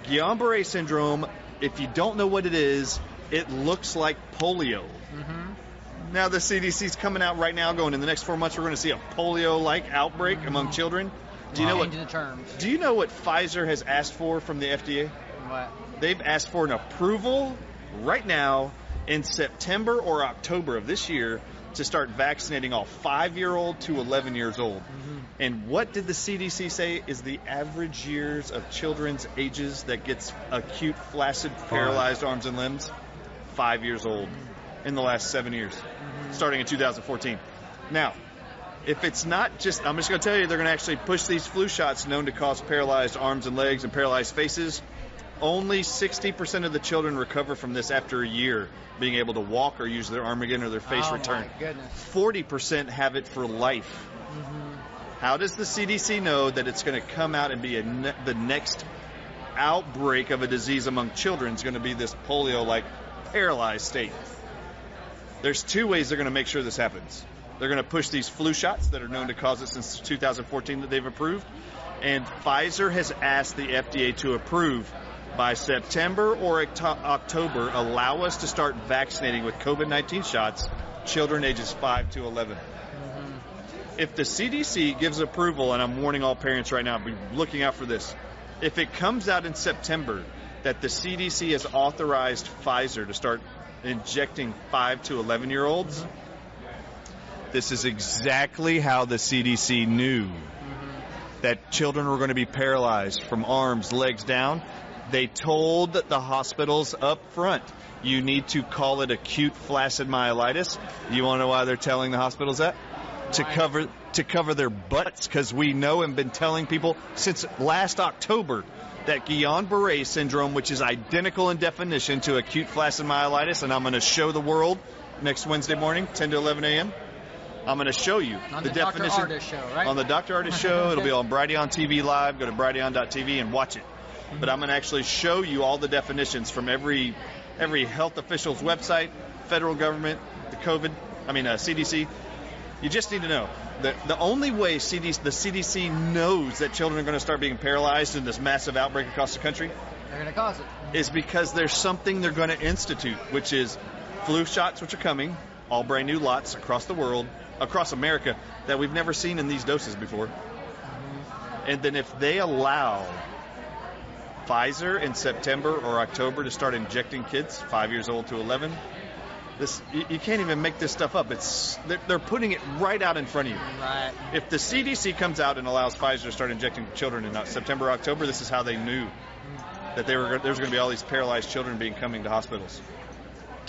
Guillain-Barré syndrome, if you don't know what it is, it looks like polio. Mm-hmm. Now the CDC's coming out right now going in the next 4 months we're going to see a polio-like outbreak among mm-hmm. children. Do you know what the terms. Do you know what Pfizer has asked for from the FDA? What? They've asked for an approval right now in September or October of this year to start vaccinating all five year old to 11 years old. Mm-hmm. And what did the CDC say is the average years of children's ages that gets acute flaccid paralyzed arms and limbs? Five years old in the last seven years, mm-hmm. starting in 2014. Now, if it's not just, I'm just going to tell you, they're going to actually push these flu shots known to cause paralyzed arms and legs and paralyzed faces. Only 60% of the children recover from this after a year being able to walk or use their arm again or their face oh return. My goodness. 40% have it for life. Mm-hmm. How does the CDC know that it's going to come out and be a ne- the next outbreak of a disease among children is going to be this polio like paralyzed state? There's two ways they're going to make sure this happens. They're going to push these flu shots that are known to cause it since 2014 that they've approved. And Pfizer has asked the FDA to approve by September or October, allow us to start vaccinating with COVID 19 shots children ages 5 to 11. Mm-hmm. If the CDC gives approval, and I'm warning all parents right now, be looking out for this. If it comes out in September that the CDC has authorized Pfizer to start injecting 5 to 11 year olds, mm-hmm. This is exactly how the CDC knew that children were going to be paralyzed from arms, legs down. They told the hospitals up front, you need to call it acute flaccid myelitis. You want to know why they're telling the hospitals that? To cover to cover their butts because we know and been telling people since last October that Guillain-Barré syndrome, which is identical in definition to acute flaccid myelitis, and I'm going to show the world next Wednesday morning, 10 to 11 a.m. I'm going to show you On the, the Dr. definition Ardis show, right? on the Dr. Ardis show. It'll be on Brighteon TV Live. Go to brighteon.tv and watch it. But I'm going to actually show you all the definitions from every every health official's website, federal government, the COVID, I mean uh, CDC. You just need to know that the only way CDC, the CDC knows that children are going to start being paralyzed in this massive outbreak across the country They're going to cause it. is because there's something they're going to institute, which is flu shots, which are coming, all brand new lots across the world, across America, that we've never seen in these doses before. And then if they allow Pfizer in September or October to start injecting kids, five years old to 11, this you, you can't even make this stuff up. It's they're, they're putting it right out in front of you. Right. If the CDC comes out and allows Pfizer to start injecting children in uh, September, October, this is how they knew that they were there was going to be all these paralyzed children being coming to hospitals.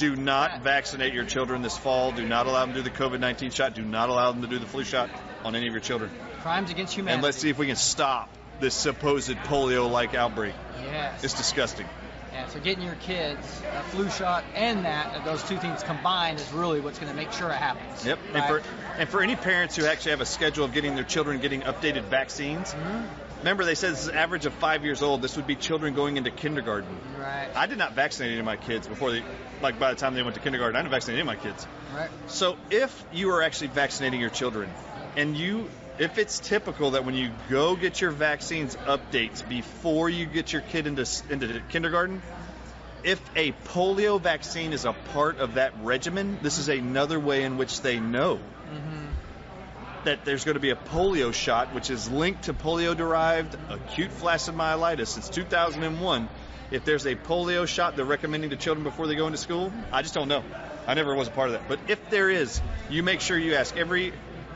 Do not vaccinate your children this fall. Do not allow them to do the COVID-19 shot. Do not allow them to do the flu shot on any of your children. Crimes against humanity. And let's see if we can stop this supposed polio-like outbreak. Yes. It's disgusting. Yeah, so getting your kids a flu shot and that, uh, those two things combined, is really what's going to make sure it happens. Yep. And for and for any parents who actually have a schedule of getting their children getting updated vaccines, remember they said this is an average of five years old. This would be children going into kindergarten. right. I did not vaccinate any of my kids before they, like by the time they went to kindergarten. I didn't vaccinate any of my kids. right. So if you are actually vaccinating your children, and you, if it's typical that when you go get your vaccines updates before you get your kid into into kindergarten, if a polio vaccine is a part of that regimen, this is another way in which they know mm-hmm. That there's going to be a polio shot, which is linked to polio-derived acute flaccid myelitis since 2001. If there's a polio shot they're recommending to children before they go into school, I just don't know. I never was a part of that. But if there is, you make sure you ask every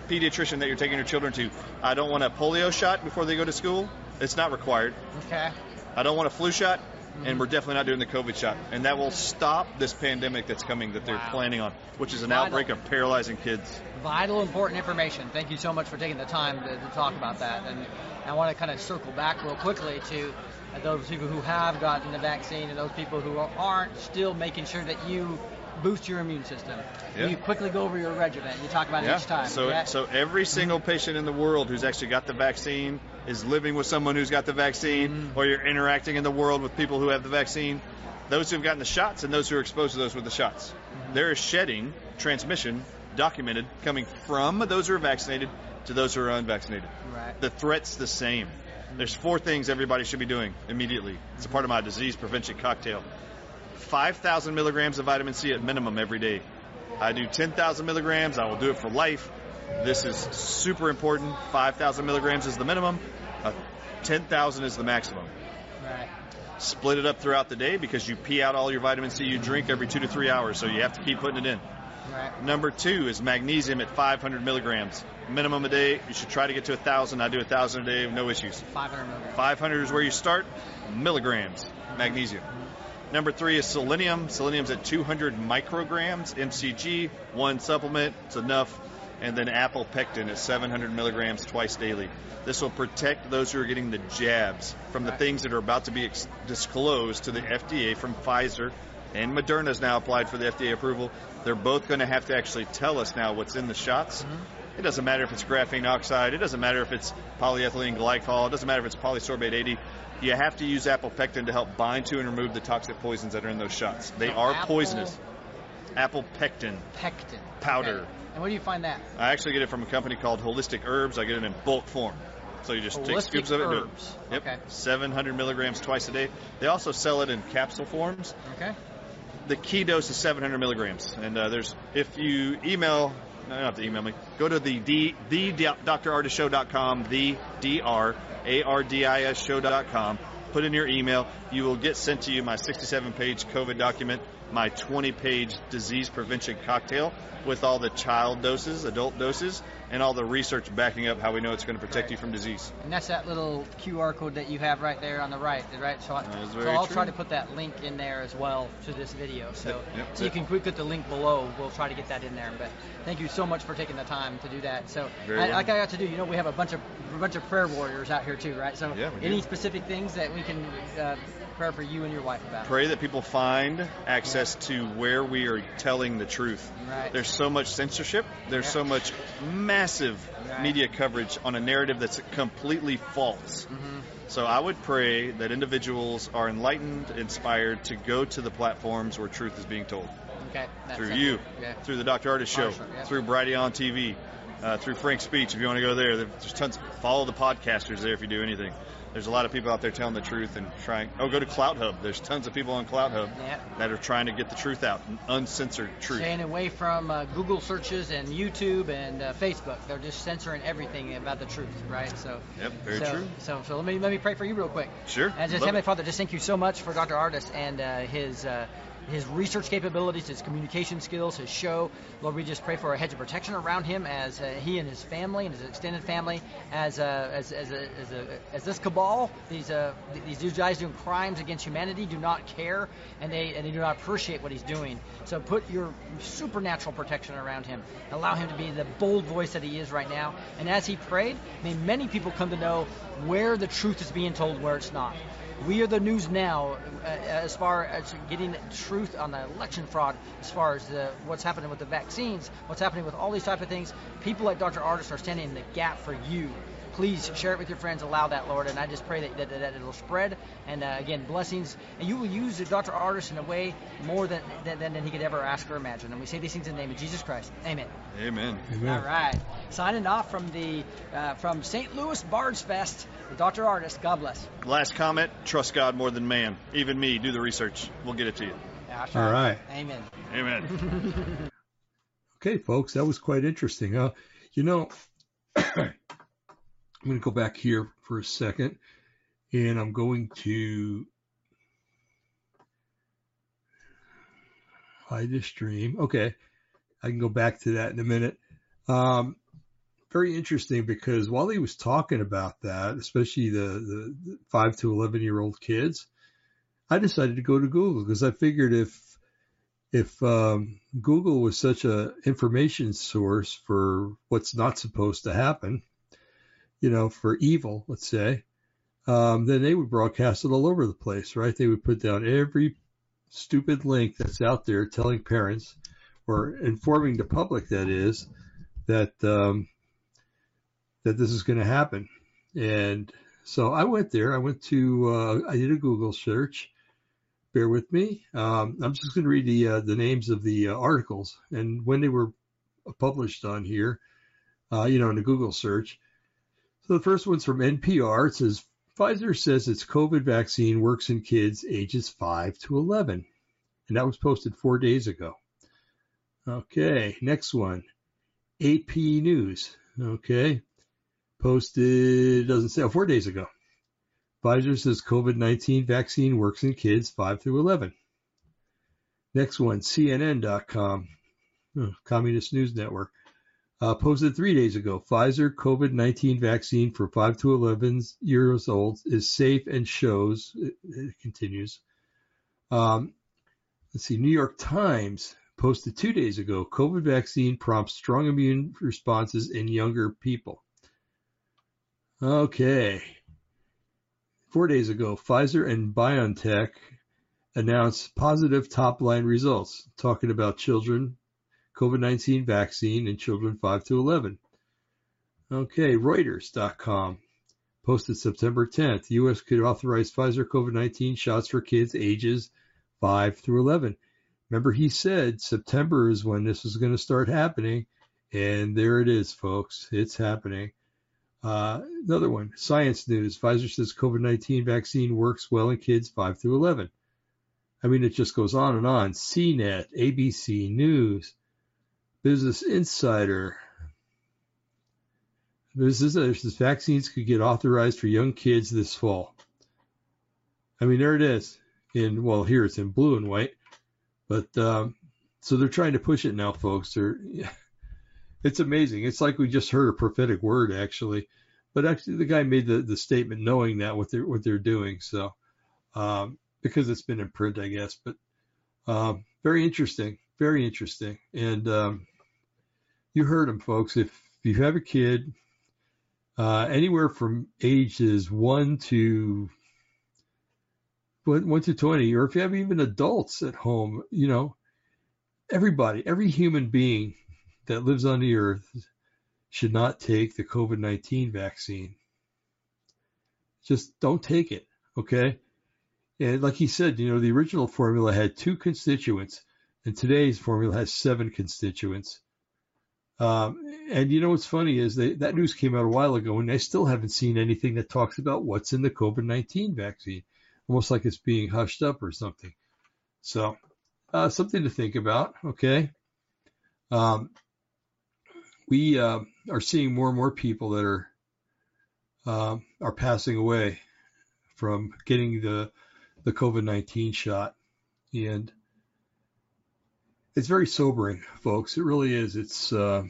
pediatrician that you're taking your children to, I don't want a polio shot before they go to school. It's not required. Okay. I don't want a flu shot, and mm-hmm. we're definitely not doing the COVID shot. And that will stop this pandemic that's coming that they're Wow. planning on, which is an outbreak of paralyzing kids. Vital, important information. Thank you so much for taking the time to, to talk about that. And I want to kind of circle back real quickly to those people who have gotten the vaccine and those people who aren't still making sure that you boost your immune system. Yeah. You quickly go over your regimen. You talk about it each time. So, yeah? so every single patient in the world who's actually got the vaccine is living with someone who's got the vaccine, Mm-hmm. or you're interacting in the world with people who have the vaccine. Those who've gotten the shots and those who are exposed to those with the shots, Mm-hmm. there is shedding transmission documented coming from those who are vaccinated to those who are unvaccinated. Right. The threat's the same. There's four things everybody should be doing immediately. It's a part of my disease prevention cocktail. 5,000 milligrams of vitamin C at minimum every day. I do 10,000 milligrams. I will do it for life. This is super important. 5,000 milligrams is the minimum. Uh, 10,000 is the maximum. Right. Split it up throughout the day because you pee out all your vitamin C you drink every two to three hours, so you have to keep putting it in. Right. Number two is magnesium at 500 milligrams. Minimum a day. You should try to get to 1,000. I do 1,000 a day, no issues. 500 milligrams. 500 is where you start. Milligrams, magnesium. Number three is selenium. Selenium's at 200 micrograms, MCG, one supplement, it's enough. And then apple pectin at 700 milligrams twice daily. This will protect those who are getting the jabs from the Right. things that are about to be ex- disclosed to the FDA from Pfizer. And Moderna Moderna's now applied for the FDA approval. They're both going to have to actually tell us now what's in the shots. Mm-hmm. It doesn't matter if it's graphene oxide. It doesn't matter if it's polyethylene glycol. It doesn't matter if it's polysorbate 80. You have to use apple pectin to help bind to and remove the toxic poisons that are in those shots. They So are apple- poisonous. Apple pectin. Pectin. Powder. Okay. And where do you find that? I actually get it from a company called Holistic Herbs. I get it in bulk form. So you just take Holistic scoops of it. and do it. Herbs. Yep. Okay. 700 milligrams twice a day. They also sell it in capsule forms. Okay. The key dose is 700 milligrams. And uh, there's, if you email, no, don't have to email me. Go to the D, the drardisshow.com, the dr a r d i s show.com. Put in your email. You will get sent to you my 67-page COVID document, my 20-page disease prevention cocktail with all the child doses, adult doses, and all the research backing up how we know it's going to protect you from disease. And that's that little QR code that you have right there on the right, right? So, I, so I'll true. try to put that link in there as well to this video. So, Yep, yep, so you can at the link below. We'll try to get that in there. But thank you so much for taking the time to do that. So, Very I, well. like I got to do, you know, we have a bunch of a bunch of prayer warriors out here too, right? So, Yeah, we do. any specific things that we can uh, pray for you and your wife about? Pray that people find access to where we are telling the truth. Right. There's so much censorship. There's Yeah. so much massive Right. media coverage on a narrative that's completely false. Mhm. So I would pray that individuals are enlightened, inspired to go to the platforms where truth is being told. Okay. That's through you, Yeah. through the Dr. Ardis Show, Show, yeah. through Brighteon TV, uh, through Frank Speech. If you want to go there, there's tons. Follow the podcasters there if you do anything. There's a lot of people out there telling the truth and trying. Oh, go to Clout Hub. There's tons of people on Clout Hub Yeah. that are trying to get the truth out, uncensored truth. Staying away from uh, Google searches and YouTube and uh, Facebook. They're just censoring everything about the truth, right? So. Yep, very so, true. So, so let me let me pray for you real quick. Sure. And just Love Heavenly it. Father, just thank you so much for Dr. Ardis and uh, his. Uh, his research capabilities, his communication skills, his show. Lord, we just pray for a hedge of protection around him as uh, he and his family and his extended family, as uh, as as, a, as, a, as this cabal, these uh, th- these guys doing crimes against humanity, do not care and they and they do not appreciate what he's doing. So put your supernatural protection around him. Allow him to be the bold voice that he is right now. And as he prayed, may many people come to know where the truth is being told, where it's not. We are the news now uh, as far as getting truth on the election fraud, as far as the, what's happening with the vaccines, what's happening with all these type of things. People like Dr. Ardis are standing in the gap for you. Please share it with your friends. Allow that, Lord. And I just pray that, that, that it'll spread. And uh, again, blessings. And you will use Dr. Ardis in a way more than, than, than he could ever ask or imagine. And we say these things in the name of Jesus Christ. Amen. Amen. Amen. All right. Signing off from the uh, from St. Louis Bards Fest, Dr. Ardis. God bless. Last comment: Trust God more than man. Even me, do the research. We'll get it to you. That's All right. Amen. Amen. Okay, folks, that was quite interesting. Uh, you know, I'm going to go back here for a second, and I'm going to hide the stream. Okay, I can go back to that in a minute. Um, very interesting because while he was talking about that, especially the, the, five to eleven year old kids, I decided to go to Google because I figured if if um, Google was such a information source for what's not supposed to happen, you know, for evil, let's say, um, then they would broadcast it all over the place, right? They would put down every stupid link that's out there telling parents or informing the public that is that um, that this is going to happen. And so I went there. I went to uh, I did a Google search bear with me. Um, I'm just going to read the uh, the names of the uh, articles and when they were published on here. Uh, you know, in the Google search. So the first one's from NPR. It says Pfizer says its COVID vaccine works in kids ages five to 11, and that was posted four days ago. Okay, next one, AP News. Okay, posted doesn't say oh, four days ago. Pfizer says COVID 19 vaccine works in kids 5 through 11. Next one, CNN.com, oh, Communist News Network, uh, posted three days ago Pfizer COVID 19 vaccine for 5 to 11 years old is safe and shows, it, it continues. Um, let's see, New York Times posted two days ago COVID vaccine prompts strong immune responses in younger people. Okay. Four days ago, Pfizer and BioNTech announced positive top line results talking about children COVID 19 vaccine in children 5 to 11. Okay, Reuters.com posted September 10th. U.S. could authorize Pfizer COVID 19 shots for kids ages 5 through 11. Remember, he said September is when this is going to start happening. And there it is, folks. It's happening. Uh, another one, Science News. Pfizer says COVID 19 vaccine works well in kids 5 through 11. I mean, it just goes on and on. CNET, ABC News, Business Insider. Is this vaccines could get authorized for young kids this fall. I mean, there it is. In well, here it's in blue and white, but um, so they're trying to push it now, folks. They're it's amazing. It's like we just heard a prophetic word actually, but actually the guy made the, the statement knowing that what they're what they're doing. So um, because it's been in print, I guess. But um, very interesting, very interesting. And um, you heard him, folks. If you have a kid, uh, anywhere from ages one to one to twenty, or if you have even adults at home, you know, everybody, every human being that lives on the earth should not take the COVID 19 vaccine. Just don't take it, okay? And like he said, you know, the original formula had two constituents, and today's formula has seven constituents. Um, and you know what's funny is they, that news came out a while ago, and I still haven't seen anything that talks about what's in the COVID 19 vaccine, almost like it's being hushed up or something. So, uh, something to think about, okay? Um, we uh, are seeing more and more people that are uh, are passing away from getting the the COVID nineteen shot, and it's very sobering, folks. It really is. It's uh,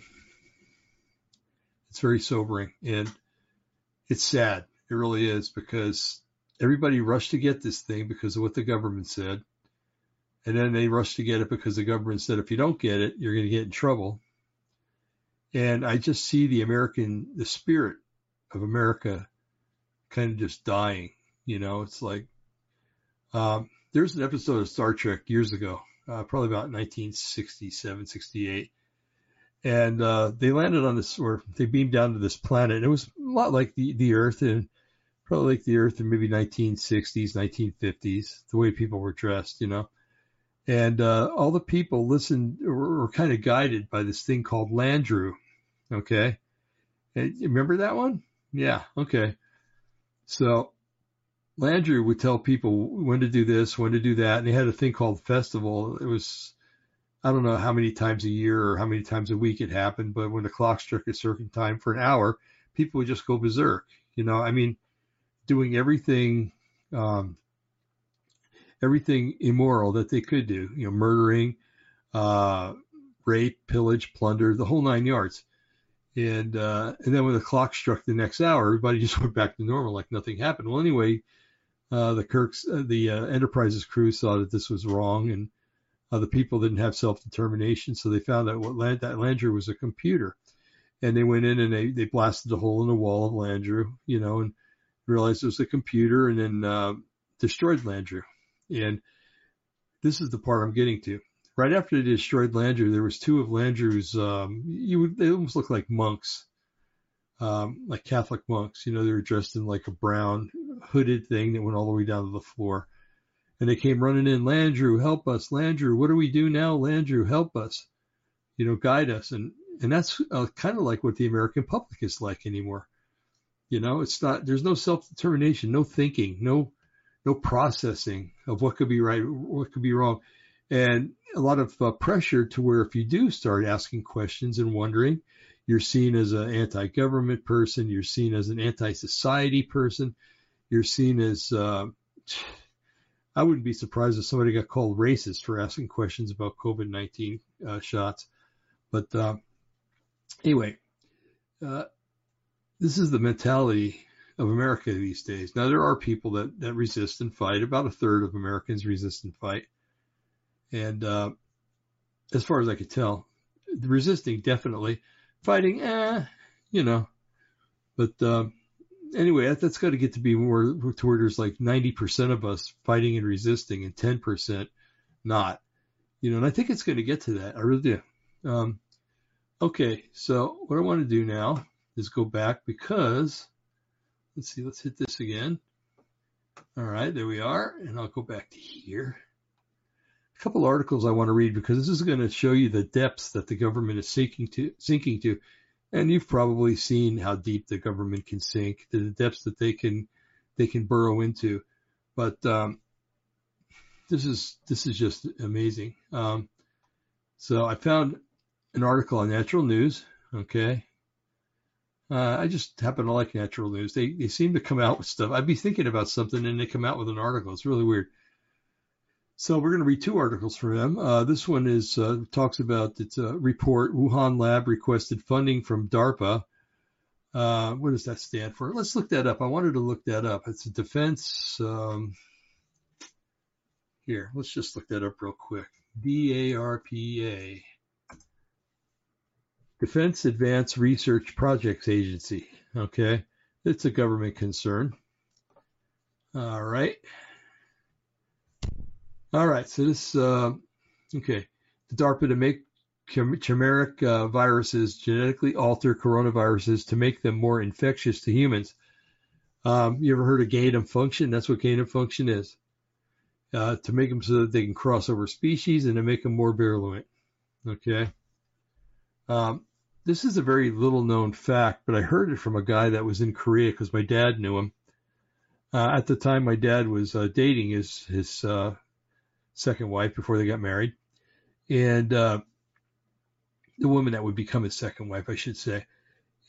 it's very sobering, and it's sad. It really is because everybody rushed to get this thing because of what the government said, and then they rushed to get it because the government said if you don't get it, you're going to get in trouble and I just see the American, the spirit of America kind of just dying. You know, it's like, um, there's an episode of Star Trek years ago, uh, probably about 1967, 68. And, uh, they landed on this, or they beamed down to this planet. It was a lot like the, the Earth and probably like the Earth in maybe 1960s, 1950s, the way people were dressed, you know and uh, all the people listened or were kind of guided by this thing called Landru, Okay. Remember that one? Yeah. Okay. So Landru would tell people when to do this, when to do that. And they had a thing called festival. It was, I don't know how many times a year or how many times a week it happened, but when the clock struck a certain time for an hour, people would just go berserk. You know, I mean, doing everything, um, everything immoral that they could do, you know, murdering, uh, rape, pillage, plunder, the whole nine yards. And uh, and then when the clock struck the next hour, everybody just went back to normal, like nothing happened. Well, anyway, uh, the Kirk's, uh, the uh, Enterprise's crew saw that this was wrong, and the people didn't have self determination, so they found out what Land- that Landru was a computer, and they went in and they they blasted a hole in the wall of Landru, you know, and realized it was a computer, and then uh, destroyed Landru. And this is the part I'm getting to right after they destroyed Landru, there was two of Landru's. Um, you would they almost look like monks, um, like Catholic monks. You know, they were dressed in like a brown hooded thing that went all the way down to the floor, and they came running in. Landru, help us! Landru, what do we do now? Landru, help us! You know, guide us. And and that's uh, kind of like what the American public is like anymore. You know, it's not. There's no self determination, no thinking, no no processing of what could be right, what could be wrong and a lot of uh, pressure to where if you do start asking questions and wondering, you're seen as an anti-government person, you're seen as an anti-society person, you're seen as uh, I wouldn't be surprised if somebody got called racist for asking questions about COVID-19 uh, shots. But uh, anyway, uh, this is the mentality of America these days. Now there are people that that resist and fight. About a third of Americans resist and fight. And uh, as far as I could tell, resisting definitely, fighting, eh, you know. But uh, anyway, that, that's got to get to be more towards like 90% of us fighting and resisting, and 10% not. You know, and I think it's going to get to that. I really do. Um, okay, so what I want to do now is go back because let's see, let's hit this again. All right, there we are, and I'll go back to here a couple articles I want to read because this is going to show you the depths that the government is sinking to, sinking to. And you've probably seen how deep the government can sink, the depths that they can they can burrow into. But um, this is this is just amazing. Um, so I found an article on Natural News. Okay, uh, I just happen to like Natural News. They they seem to come out with stuff. I'd be thinking about something and they come out with an article. It's really weird. So we're going to read two articles from him. Uh, this one is uh, talks about its a report. Wuhan lab requested funding from DARPA. Uh, what does that stand for? Let's look that up. I wanted to look that up. It's a defense. Um, here, let's just look that up real quick. D A R P A. Defense Advanced Research Projects Agency. Okay, it's a government concern. All right. All right. So this, uh, okay, the DARPA to make chimeric uh, viruses genetically alter coronaviruses to make them more infectious to humans. Um, you ever heard of gain of function? That's what gain of function is. Uh, to make them so that they can cross over species and to make them more virulent. Okay. Um, this is a very little known fact, but I heard it from a guy that was in Korea because my dad knew him. Uh, at the time, my dad was uh, dating his his uh, second wife before they got married, and uh, the woman that would become his second wife, I should say.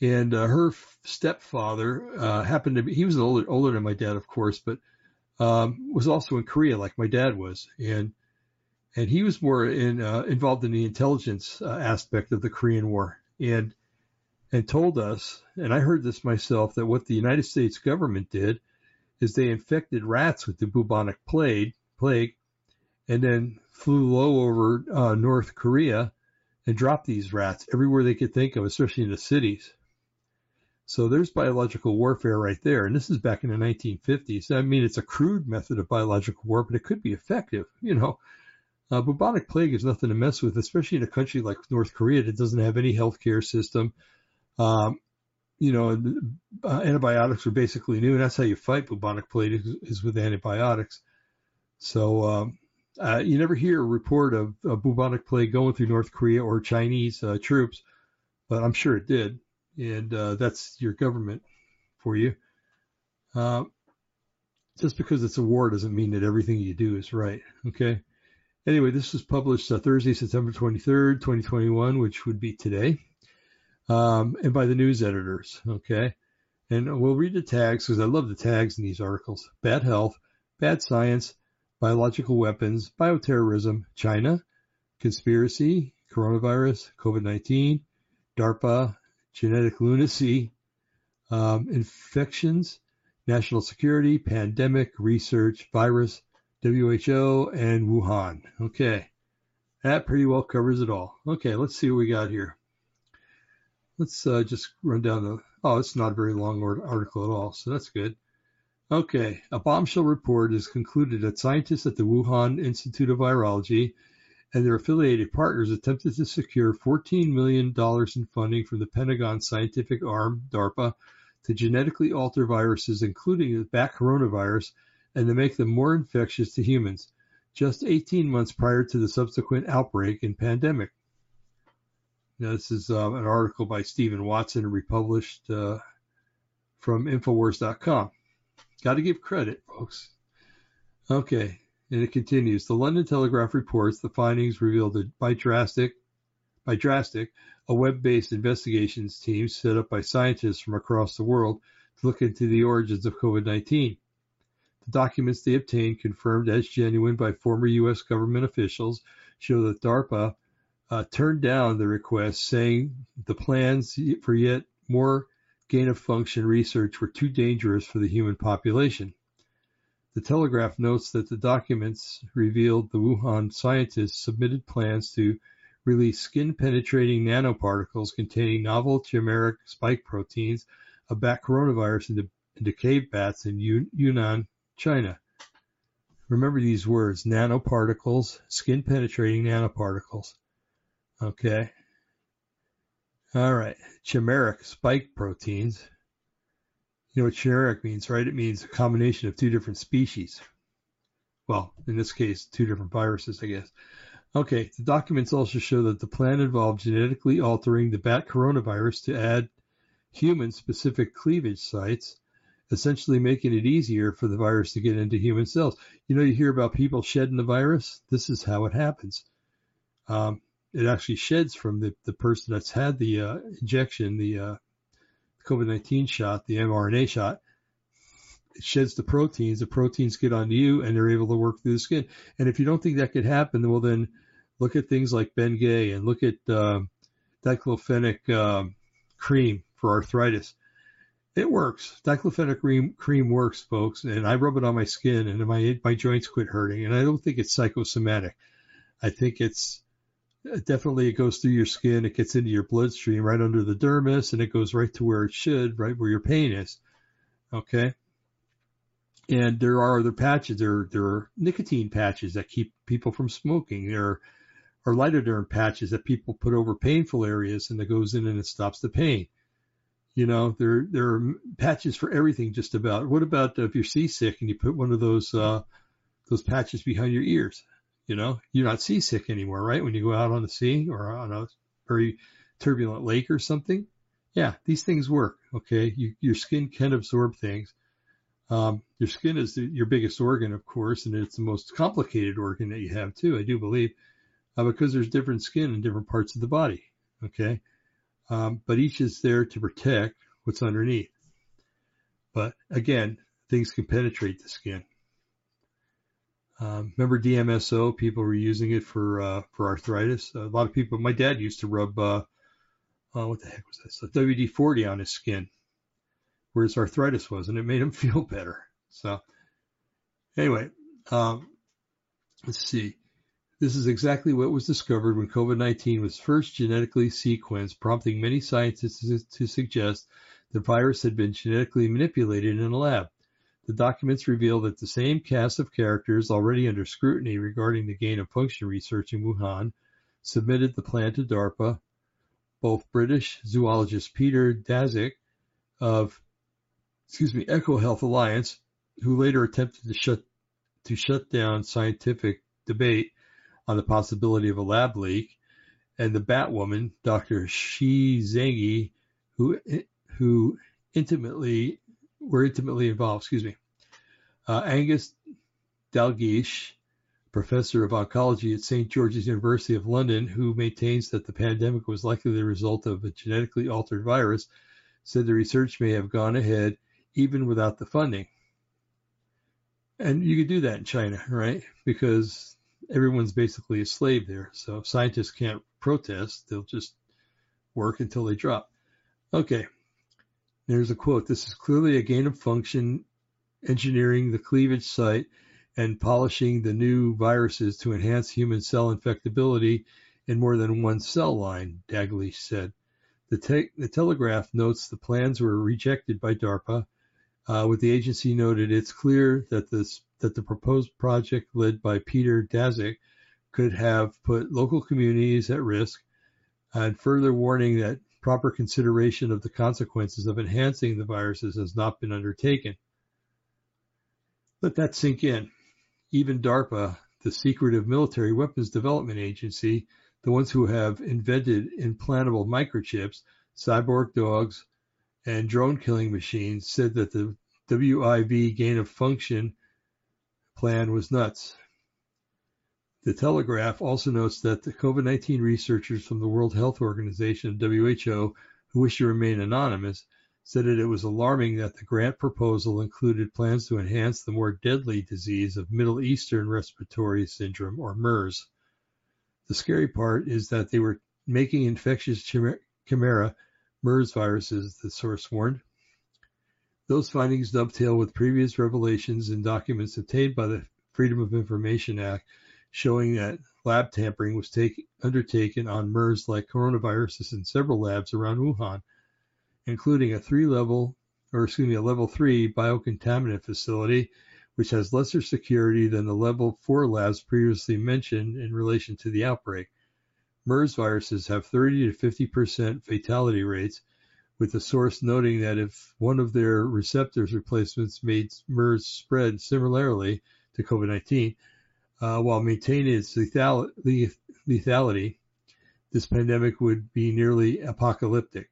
And uh, her stepfather uh, happened to be, he was older, older than my dad, of course, but um, was also in Korea like my dad was. And and he was more in, uh, involved in the intelligence uh, aspect of the Korean War, and and told us, and I heard this myself, that what the United States government did is they infected rats with the bubonic plague, plague, and then flew low over uh, North Korea and dropped these rats everywhere they could think of, especially in the cities. So there's biological warfare right there, and this is back in the 1950s. I mean, it's a crude method of biological war, but it could be effective. You know, uh, bubonic plague is nothing to mess with, especially in a country like North Korea that doesn't have any healthcare system. Um, you know, uh, antibiotics are basically new, and that's how you fight bubonic plague is, is with antibiotics. So um, uh, you never hear a report of, a bubonic plague going through North Korea or Chinese uh, troops, but I'm sure it did, and uh, that's your government for you. Uh, just because it's a war doesn't mean that everything you do is right. Okay. Anyway, this was published uh, Thursday, September 23rd, 2021, which would be today, um, and by the news editors. Okay. And we'll read the tags because I love the tags in these articles. Bad health, bad science, biological weapons, bioterrorism, China, conspiracy, coronavirus, COVID-19, DARPA, genetic lunacy, um, infections, national security, pandemic, research, virus, WHO, and Wuhan. Okay. That pretty well covers it all. Okay, let's see what we got here. Let's uh, just run down the. Oh, it's not a very long article at all, so that's good. Okay, a bombshell report has concluded that scientists at the Wuhan Institute of Virology and their affiliated partners attempted to secure $14 million in funding from the Pentagon scientific arm, DARPA, to genetically alter viruses, including the bat coronavirus, and to make them more infectious to humans, just 18 months prior to the subsequent outbreak and pandemic. Now, this is uh, an article by Stephen Watson, republished uh, from Infowars.com. Got to give credit, folks. Okay, and it continues. The London Telegraph reports the findings revealed that by drastic, by DRASTIC, a web-based investigations team set up by scientists from across the world to look into the origins of COVID-19. The documents they obtained, confirmed as genuine by former U.S. government officials, show that DARPA uh, turned down the request, saying the plans for yet more gain of function research were too dangerous for the human population. The Telegraph notes that the documents revealed the Wuhan scientists submitted plans to release skin penetrating nanoparticles containing novel chimeric spike proteins bat coronavirus into, into cave bats in Yunnan, China. Remember these words, nanoparticles, skin penetrating nanoparticles. Okay. All right. Chimeric spike proteins. You know what chimeric means, right? It means a combination of two different species. Well, in this case, two different viruses, I guess. Okay. The documents also show that the plan involved genetically altering the bat coronavirus to add human specific cleavage sites essentially making it easier for the virus to get into human cells. You know, you hear about people shedding the virus. This is how it happens. Um, it actually sheds from the, the person that's had the uh, injection, the uh, COVID 19 shot, the mRNA shot. it sheds the proteins. The proteins get onto you, and they're able to work through the skin. And if you don't think that could happen, well then look at things like Bengay and look at uh, diclofenac uh, cream for arthritis. It works. Diclofenac cream, cream works, folks, and I rub it on my skin, and my my joints quit hurting. And I don't think it's psychosomatic. I think it's definitely it goes through your skin, it gets into your bloodstream right under the dermis, and it goes right to where it should, right where your pain is. Okay. And there are other patches. There, there are nicotine patches that keep people from smoking. There are lidoderm patches that people put over painful areas and it goes in and it stops the pain. You know, there there are patches for everything just about. What about if you're seasick and you put one of those uh, those patches behind your ears? You know, you're not seasick anymore, right? When you go out on the sea or on a very turbulent lake or something. Yeah, these things work. Okay, you, your skin can absorb things. Um, your skin is the, your biggest organ, of course, and it's the most complicated organ that you have too. I do believe, uh, because there's different skin in different parts of the body. Okay, um, but each is there to protect what's underneath. But again, things can penetrate the skin. Um, remember DMSO? People were using it for uh, for arthritis. A lot of people. My dad used to rub uh, uh, what the heck was that? A WD-40 on his skin, where his arthritis was, and it made him feel better. So anyway, um, let's see. This is exactly what was discovered when COVID-19 was first genetically sequenced, prompting many scientists to suggest the virus had been genetically manipulated in a lab. The documents reveal that the same cast of characters already under scrutiny regarding the gain of function research in Wuhan submitted the plan to DARPA. Both British zoologist Peter Daszak of excuse me, EcoHealth Alliance, who later attempted to shut to shut down scientific debate on the possibility of a lab leak, and the Batwoman, Dr. Shi Zhengli, who who intimately were intimately involved. Excuse me. Uh, Angus Dalgleish, professor of oncology at St. George's University of London, who maintains that the pandemic was likely the result of a genetically altered virus, said the research may have gone ahead even without the funding. And you could do that in China, right? Because everyone's basically a slave there. So scientists can't protest. They'll just work until they drop. Okay. There's a quote. This is clearly a gain of function engineering the cleavage site and polishing the new viruses to enhance human cell infectability in more than one cell line, Dalgleish said. The, te- the, Telegraph notes the plans were rejected by DARPA, uh, with the agency noted it's clear that this that the proposed project led by Peter Daszak could have put local communities at risk, and further warning that proper consideration of the consequences of enhancing the viruses has not been undertaken. Let that sink in. Even DARPA, the secretive military weapons development agency, the ones who have invented implantable microchips, cyborg dogs, and drone killing machines, said that the WIV gain of function plan was nuts. The Telegraph also notes that the COVID-19 researchers from the World Health Organization, WHO, who wish to remain anonymous, said that it was alarming that the grant proposal included plans to enhance the more deadly disease of Middle Eastern Respiratory Syndrome, or MERS. The scary part is that they were making infectious chimera MERS viruses, the source warned. Those findings dovetail with previous revelations in documents obtained by the Freedom of Information Act showing that lab tampering was take, undertaken on MERS-like coronaviruses in several labs around Wuhan, including a three-level, or excuse me, a level three biocontainment facility, which has lesser security than the level four labs previously mentioned in relation to the outbreak. MERS viruses have 30 to 50% fatality rates, with the source noting that if one of their receptors replacements made MERS spread similarly to COVID-19, uh, while maintaining its lethality, this pandemic would be nearly apocalyptic.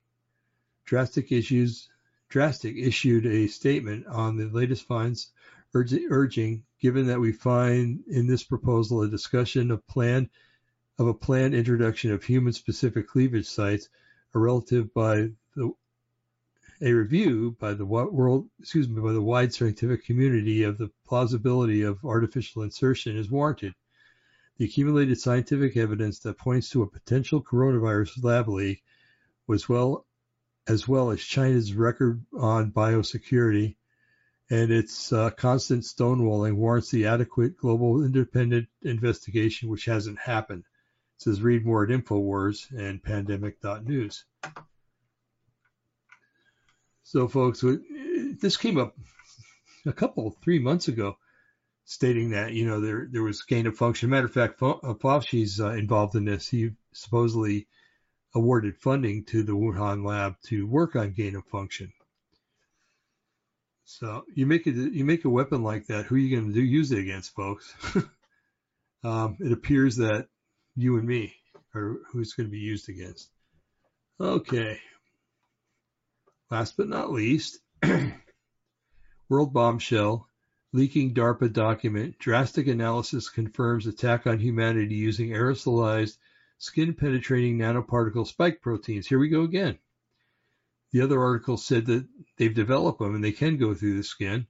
DRASTIC issues, DRASTIC issued a statement on the latest finds, urging, given that we find in this proposal a discussion of plan of a planned introduction of human-specific cleavage sites, a relative by the a review by the world, excuse me, by the wide scientific community of the plausibility of artificial insertion is warranted. The accumulated scientific evidence that points to a potential coronavirus lab leak, was well as well as China's record on biosecurity and its uh, constant stonewalling warrants the adequate global independent investigation, which hasn't happened. It says read more at InfoWars and pandemic.news. So, folks, this came up a couple, three months ago, stating that you know there there was gain of function. Matter of fact, uh, Fauci's uh, involved in this. He supposedly awarded funding to the Wuhan lab to work on gain of function. So you make it you make a weapon like that. Who are you going to do use it against, folks? um, it appears that you and me are who's going to be used against. Okay, Last but not least, World Bombshell, leaking DARPA document, DRASTIC analysis confirms attack on humanity using aerosolized skin penetrating nanoparticle spike proteins. Here we go again. The other article said that they've developed them and they can go through the skin.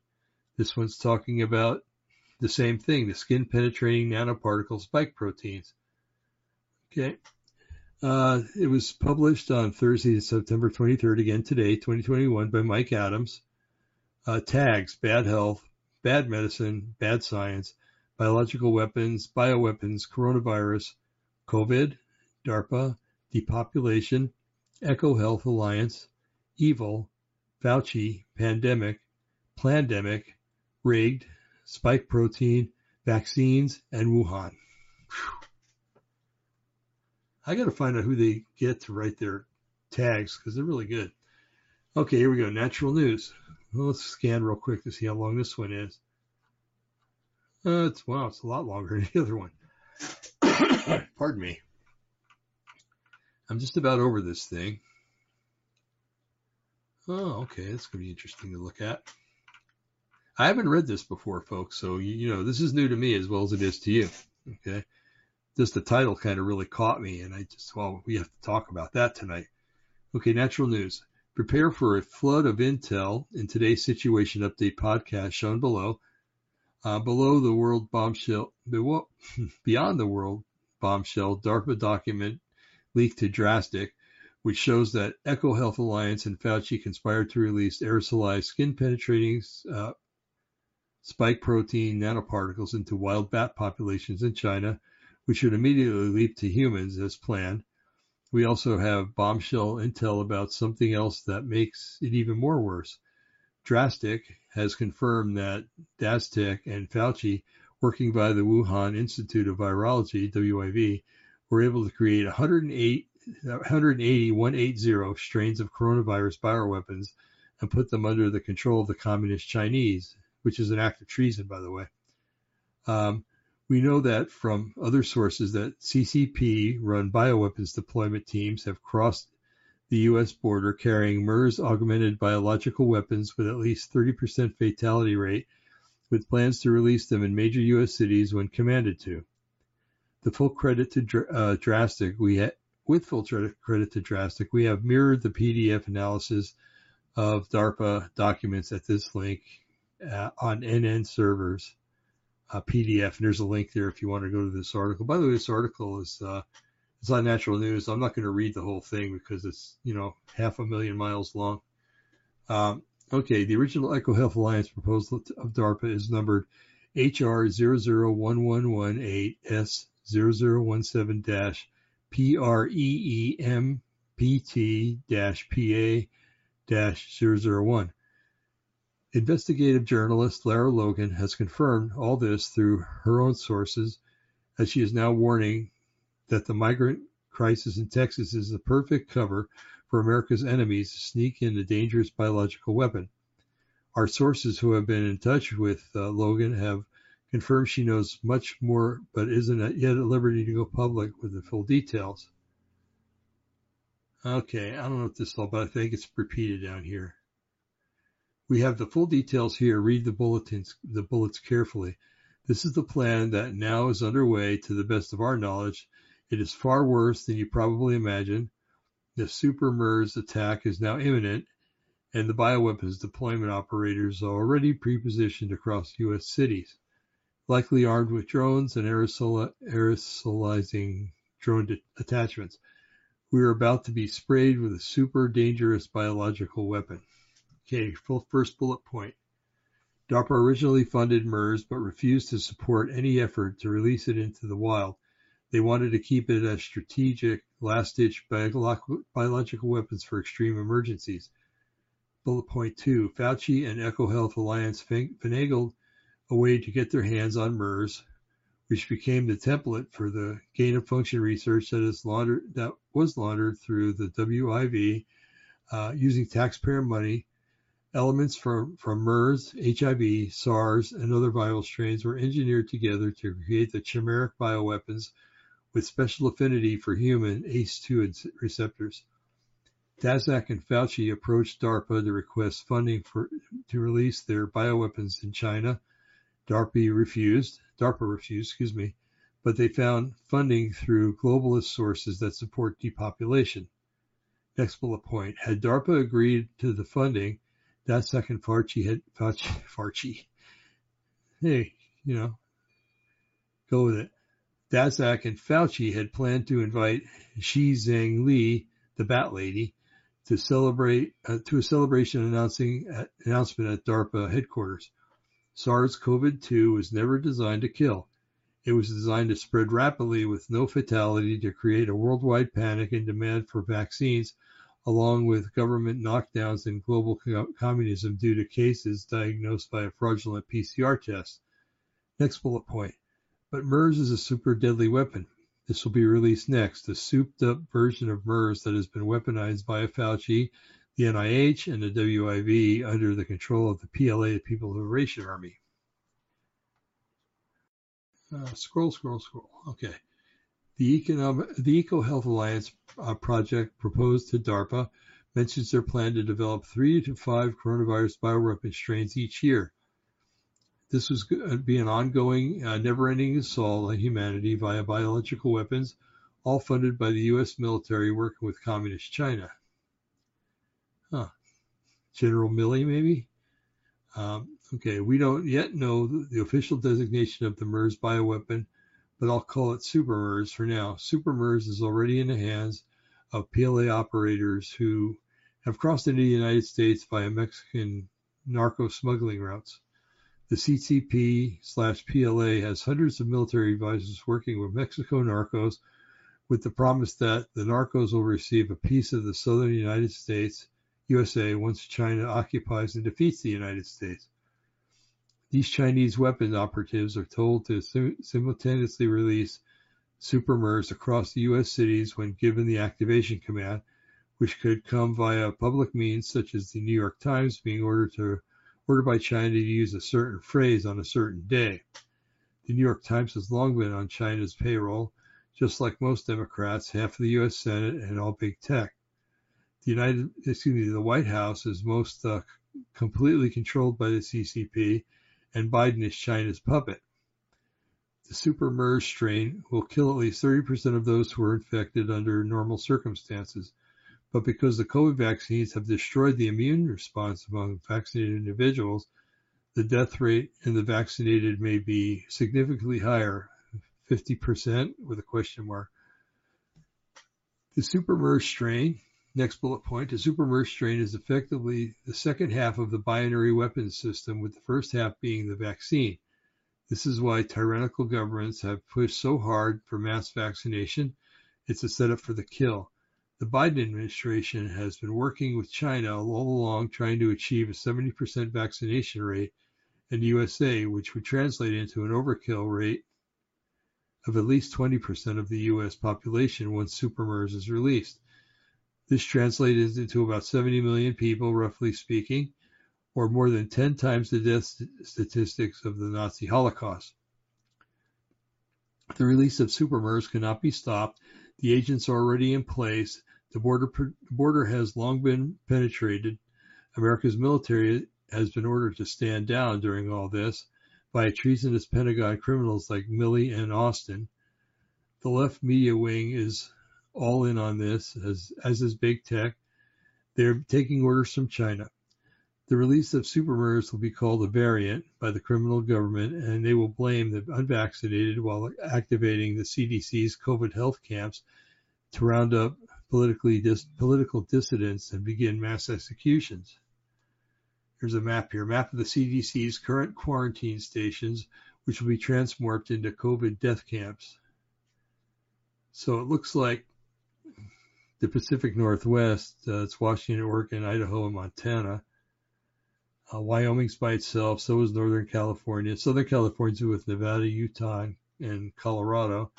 This one's talking about the same thing, the skin penetrating nanoparticle spike proteins. Okay. Uh, it was published on Thursday, September 23rd, again today, 2021, by Mike Adams. Uh, tags, bad health, bad medicine, bad science, biological weapons, bioweapons, coronavirus, COVID, DARPA, depopulation, EcoHealth Alliance, evil, Fauci, pandemic, plandemic, rigged, spike protein, vaccines, and Wuhan. Whew. I got to find out who they get to write their tags because they're really good. Okay, here we go. Natural news. Well, let's scan real quick to see how long this one is. Uh, it's wow, it's a lot longer than the other one. Pardon me. I'm just about over this thing. Oh, okay, that's going to be interesting to look at. I haven't read this before, folks, so you, you know this is new to me as well as it is to you. Okay, just the title kind of really caught me, and I just, well, we have to talk about that tonight. Okay, natural news. Prepare for a flood of intel in today's situation update podcast shown below. Uh, below the world bombshell, beyond the world bombshell, DARPA document leaked to DRASTIC, which shows that EcoHealth Alliance and Fauci conspired to release aerosolized skin penetrating uh, spike protein nanoparticles into wild bat populations in China we should immediately leap to humans as planned. We also have bombshell intel about something else that makes it even more worse. DRASTIC has confirmed that Daszak and Fauci, working by the Wuhan Institute of Virology, WIV, were able to create 108, 180 180 strains of coronavirus bioweapons and put them under the control of the Communist Chinese, which is an act of treason, by the way. Um, we know that from other sources that CCP-run bioweapons deployment teams have crossed the U.S. border carrying MERS augmented biological weapons with at least 30% fatality rate, with plans to release them in major U.S. cities when commanded to. The full credit to uh, DRASTIC, we ha- with full credit to DRASTIC, we have mirrored the PDF analysis of DARPA documents at this link uh, on NN servers uh, PDF, and there's a link there if you want to go to this article. By the way, this article is uh, it's on Natural News. I'm not going to read the whole thing because it's you know half a million miles long. Um, okay, the original EcoHealth Alliance proposal of DARPA is numbered HR 001118S 0017 PREEMPT PA 001. Investigative journalist Lara Logan has confirmed all this through her own sources, as she is now warning that the migrant crisis in Texas is the perfect cover for America's enemies to sneak in a dangerous biological weapon. Our sources who have been in touch with uh, Logan have confirmed she knows much more, but isn't yet at liberty to go public with the full details. Okay, I don't know what this is all about. I think it's repeated down here. We have the full details here. Read the bulletins, the bullets carefully. This is the plan that now is underway to the best of our knowledge. It is far worse than you probably imagine. The super MERS attack is now imminent, and the bioweapons deployment operators are already pre-positioned across U.S. cities, likely armed with drones and aerosol- aerosolizing drone de- attachments. We are about to be sprayed with a super dangerous biological weapon. Okay, full first bullet point. DARPA originally funded MERS but refused to support any effort to release it into the wild. They wanted to keep it as strategic, last-ditch biological weapons for extreme emergencies. Bullet point two, Fauci and EcoHealth Alliance finagled a way to get their hands on MERS, which became the template for the gain of function research that is laundered that was laundered through the WIV uh, using taxpayer money. Elements from, from MERS, HIV, SARS, and other viral strains were engineered together to create the chimeric bioweapons with special affinity for human ACE2 receptors. Daszak and Fauci approached DARPA to request funding for to release their bioweapons in China. DARPA refused. DARPA refused, excuse me, but they found funding through globalist sources that support depopulation. Next bullet point: Had DARPA agreed to the funding, Daszak second had Fauci, Fauci. Hey, you know, go with it. Daszak and Fauci had planned to invite Shi Zheng Li, the Bat Lady, to celebrate uh, to a celebration announcing uh, announcement at DARPA headquarters. SARS-CoV-2 was never designed to kill. It was designed to spread rapidly with no fatality to create a worldwide panic and demand for vaccines, along with government knockdowns and global co- communism due to cases diagnosed by a fraudulent PCR test. Next bullet point. But MERS is a super deadly weapon. This will be released next, a souped-up version of MERS that has been weaponized by a Fauci, the NIH, and the WIV under the control of the PLA, the People Liberation Army. Uh, scroll, scroll, scroll. Okay. The, EcoHealth Alliance uh, project proposed to DARPA mentions their plan to develop three to five coronavirus bioweapon strains each year. This was going to be an ongoing, uh, never-ending assault on humanity via biological weapons, all funded by the U.S. military working with Communist China. Huh. General Milley, maybe? Um, okay, we don't yet know the official designation of the MERS bioweapon, but I'll call it Super MERS for now. Super MERS is already in the hands of PLA operators who have crossed into the United States via Mexican narco smuggling routes. The CCP slash PLA has hundreds of military advisors working with Mexico narcos with the promise that the narcos will receive a piece of the southern United States, USA, once China occupies and defeats the United States. These Chinese weapons operatives are told to simultaneously release super MERS across the U.S. cities when given the activation command, which could come via public means such as the New York Times being ordered to ordered by China to use a certain phrase on a certain day. The New York Times has long been on China's payroll, just like most Democrats, half of the U.S. Senate, and all big tech. The United, excuse me, the White House is most uh, completely controlled by the CCP, and Biden is China's puppet. The super MERS strain will kill at least 30% of those who are infected under normal circumstances but because the COVID vaccines have destroyed the immune response among vaccinated individuals, the death rate in the vaccinated may be significantly higher, 50% with a question mark. The super MERS strain, next bullet point, the super MERS strain is effectively the second half of the binary weapons system, with the first half being the vaccine. This is why tyrannical governments have pushed so hard for mass vaccination. It's a setup for the kill. The Biden administration has been working with China all along trying to achieve a 70% vaccination rate in the USA, which would translate into an overkill rate of at least 20% of the US population once SuperMERS is released. This translates into about 70 million people, roughly speaking, or more than 10 times the death statistics of the Nazi Holocaust. The release of SuperMERS cannot be stopped the agents are already in place. The border, border has long been penetrated. America's military has been ordered to stand down during all this by treasonous Pentagon criminals like Milley and Austin. The left media wing is all in on this, as, as is big tech. They're taking orders from China. The release of superMERS will be called a variant by the criminal government, and they will blame the unvaccinated while activating the CDC's COVID health camps to round up politically dis- political dissidents and begin mass executions. Here's a map here, map of the CDC's current quarantine stations, which will be transmorphed into COVID death camps. So it looks like the Pacific Northwest, uh, it's Washington, Oregon, Idaho, and Montana uh, Wyoming's by itself. So is Northern California. Southern California's with Nevada, Utah, and Colorado.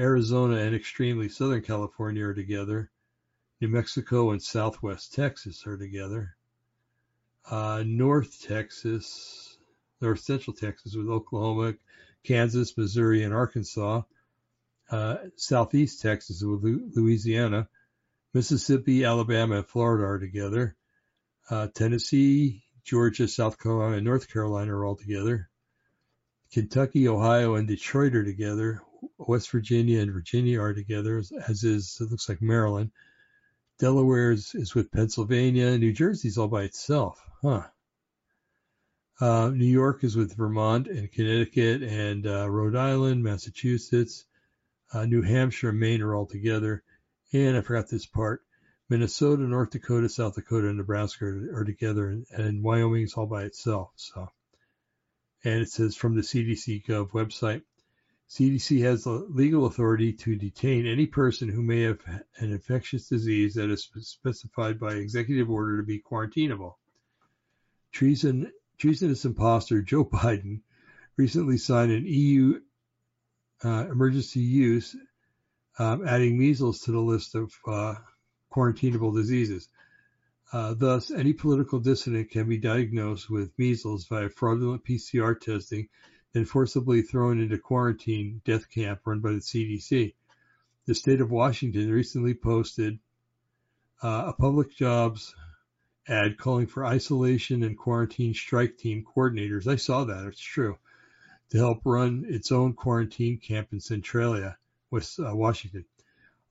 Arizona and extremely Southern California are together. New Mexico and Southwest Texas are together. Uh, North Texas, North Central Texas with Oklahoma, Kansas, Missouri, and Arkansas. Uh, Southeast Texas with Louisiana. Mississippi, Alabama, and Florida are together. Uh, Tennessee, Georgia, South Carolina, and North Carolina are all together. Kentucky, Ohio, and Detroit are together. West Virginia and Virginia are together, as is, it looks like Maryland. Delaware is, is with Pennsylvania. New Jersey's all by itself. Huh. Uh, New York is with Vermont and Connecticut and uh, Rhode Island, Massachusetts. Uh, New Hampshire and Maine are all together. And I forgot this part. Minnesota, North Dakota, South Dakota, and Nebraska are, are together, and, and Wyoming is all by itself. So, and it says from the CDC Gov website, CDC has the legal authority to detain any person who may have an infectious disease that is specified by executive order to be quarantinable. Treason, treasonous imposter Joe Biden recently signed an EU uh, emergency use, um, adding measles to the list of uh, quarantinable diseases. Uh, thus, any political dissident can be diagnosed with measles via fraudulent PCR testing, then forcibly thrown into quarantine death camp run by the CDC. The state of Washington recently posted uh, a public jobs ad calling for isolation and quarantine strike team coordinators. I saw that, it's true, to help run its own quarantine camp in Centralia, West uh, Washington.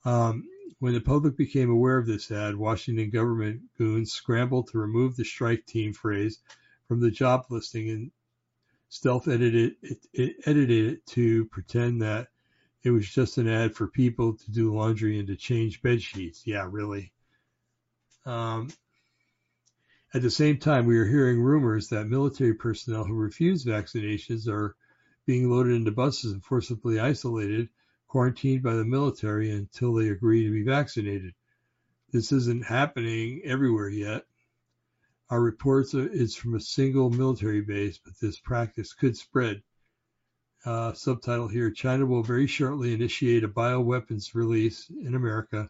Um, when the public became aware of this ad, Washington government goons scrambled to remove the strike team phrase from the job listing and stealth edited it, it, edited it to pretend that it was just an ad for people to do laundry and to change bed sheets. Yeah, really. Um, at the same time, we are hearing rumors that military personnel who refuse vaccinations are being loaded into buses and forcibly isolated quarantined by the military until they agree to be vaccinated. This isn't happening everywhere yet. Our reports is from a single military base, but this practice could spread. Uh, subtitle here China will very shortly initiate a bioweapons release in America,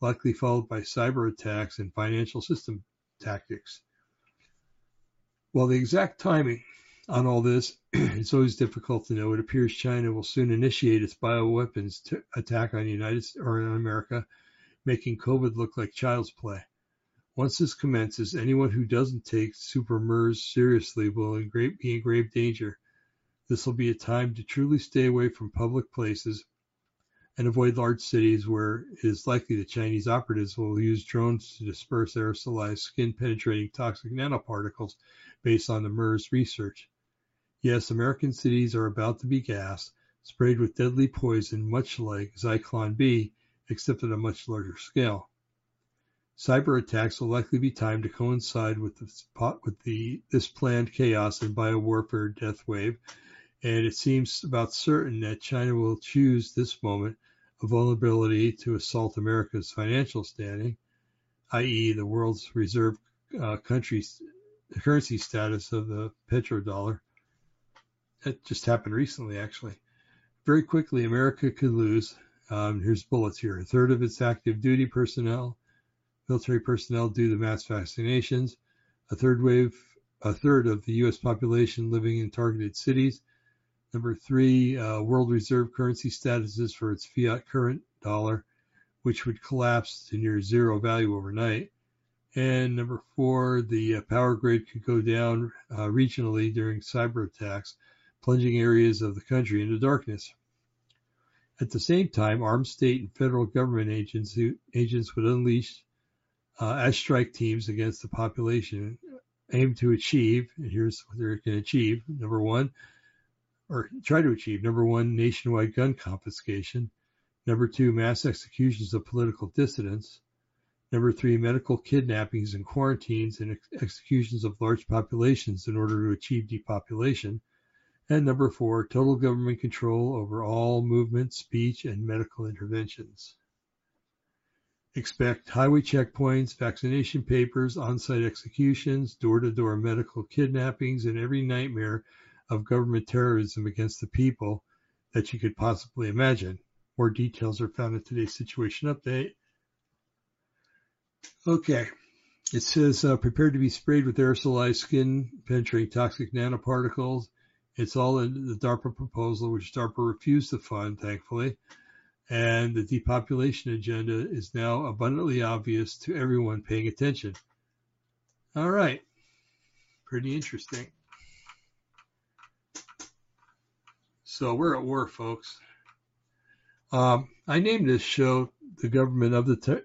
likely followed by cyber attacks and financial system tactics. While the exact timing on all this, it's always difficult to know. It appears China will soon initiate its bioweapons t- attack on United or on America, making COVID look like child's play. Once this commences, anyone who doesn't take super MERS seriously will in great, be in grave danger. This will be a time to truly stay away from public places and avoid large cities where it is likely the Chinese operatives will use drones to disperse aerosolized skin penetrating toxic nanoparticles based on the MERS research. Yes, American cities are about to be gassed, sprayed with deadly poison much like Zyklon B, except at a much larger scale. Cyber attacks will likely be timed to coincide with, this, with the, this planned chaos and biowarfare death wave, and it seems about certain that China will choose this moment of vulnerability to assault America's financial standing, i.e., the world's reserve uh, country's currency status of the petrodollar, that just happened recently, actually. Very quickly, America could lose. Um, here's bullets here. A third of its active duty personnel, military personnel due to mass vaccinations. A third wave, a third of the U.S. population living in targeted cities. Number three, uh, world reserve currency statuses for its fiat current dollar, which would collapse to near zero value overnight. And number four, the uh, power grid could go down uh, regionally during cyber attacks, plunging areas of the country into darkness. At the same time, armed state and federal government agents, agents would unleash uh, as strike teams against the population aim to achieve, and here's what they're going to achieve. Number one, or try to achieve. Number one, nationwide gun confiscation. Number two, mass executions of political dissidents. Number three, medical kidnappings and quarantines and ex- executions of large populations in order to achieve depopulation. And number four, total government control over all movement, speech, and medical interventions. Expect highway checkpoints, vaccination papers, on-site executions, door-to-door medical kidnappings, and every nightmare of government terrorism against the people that you could possibly imagine. More details are found in today's situation update. Okay. It says uh, prepared to be sprayed with aerosolized skin penetrating toxic nanoparticles. It's all in the DARPA proposal, which DARPA refused to fund, thankfully. And the depopulation agenda is now abundantly obvious to everyone paying attention. All right. Pretty interesting. So we're at war, folks. Um, I named this show The Government of the Ty-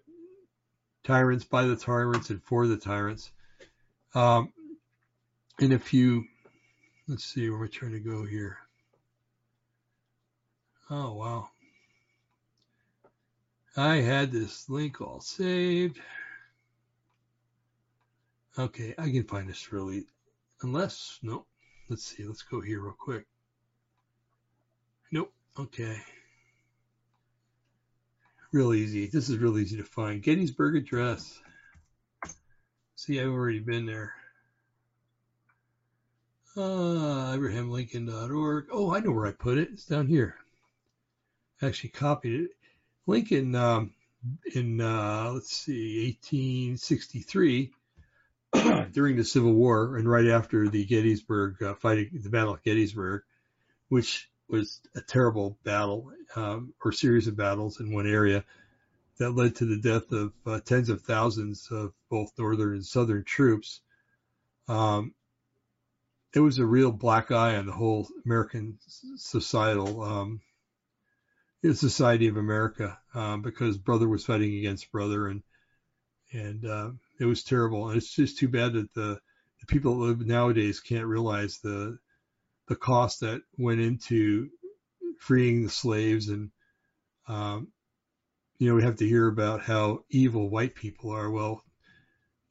Tyrants, by the Tyrants, and for the Tyrants. Um, and if you, let's see where we're trying to go here. Oh, wow. I had this link all saved. Okay, I can find this really, unless, no, let's see, let's go here real quick. Nope, okay. Real easy. This is real easy to find. Gettysburg Address. See, I've already been there. Uh, AbrahamLincoln.org. Oh, I know where I put it. It's down here. I actually copied it. Lincoln, um, in, uh, let's see, 1863, during the Civil War and right after the Gettysburg uh, fighting, the Battle of Gettysburg, which was a terrible battle um, or series of battles in one area that led to the death of uh, tens of thousands of both northern and southern troops. Um, it was a real black eye on the whole American societal um, society of America um, because brother was fighting against brother and and uh, it was terrible. And it's just too bad that the, the people that live nowadays can't realize the the cost that went into freeing the slaves and um, you know we have to hear about how evil white people are well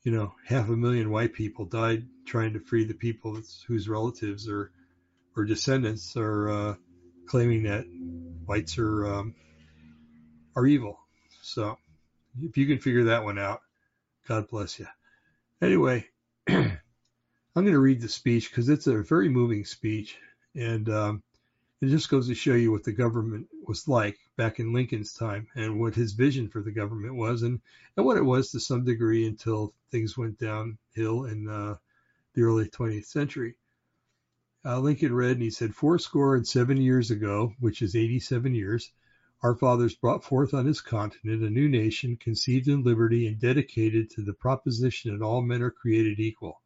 you know half a million white people died trying to free the people whose relatives or or descendants are uh, claiming that whites are um, are evil. So if you can figure that one out god bless you anyway I'm going to read the speech because it's a very moving speech, and um, it just goes to show you what the government was like back in Lincoln's time and what his vision for the government was, and, and what it was to some degree until things went downhill in uh, the early 20th century. Uh, Lincoln read and he said, Four score and seven years ago, which is 87 years, our fathers brought forth on this continent a new nation conceived in liberty and dedicated to the proposition that all men are created equal.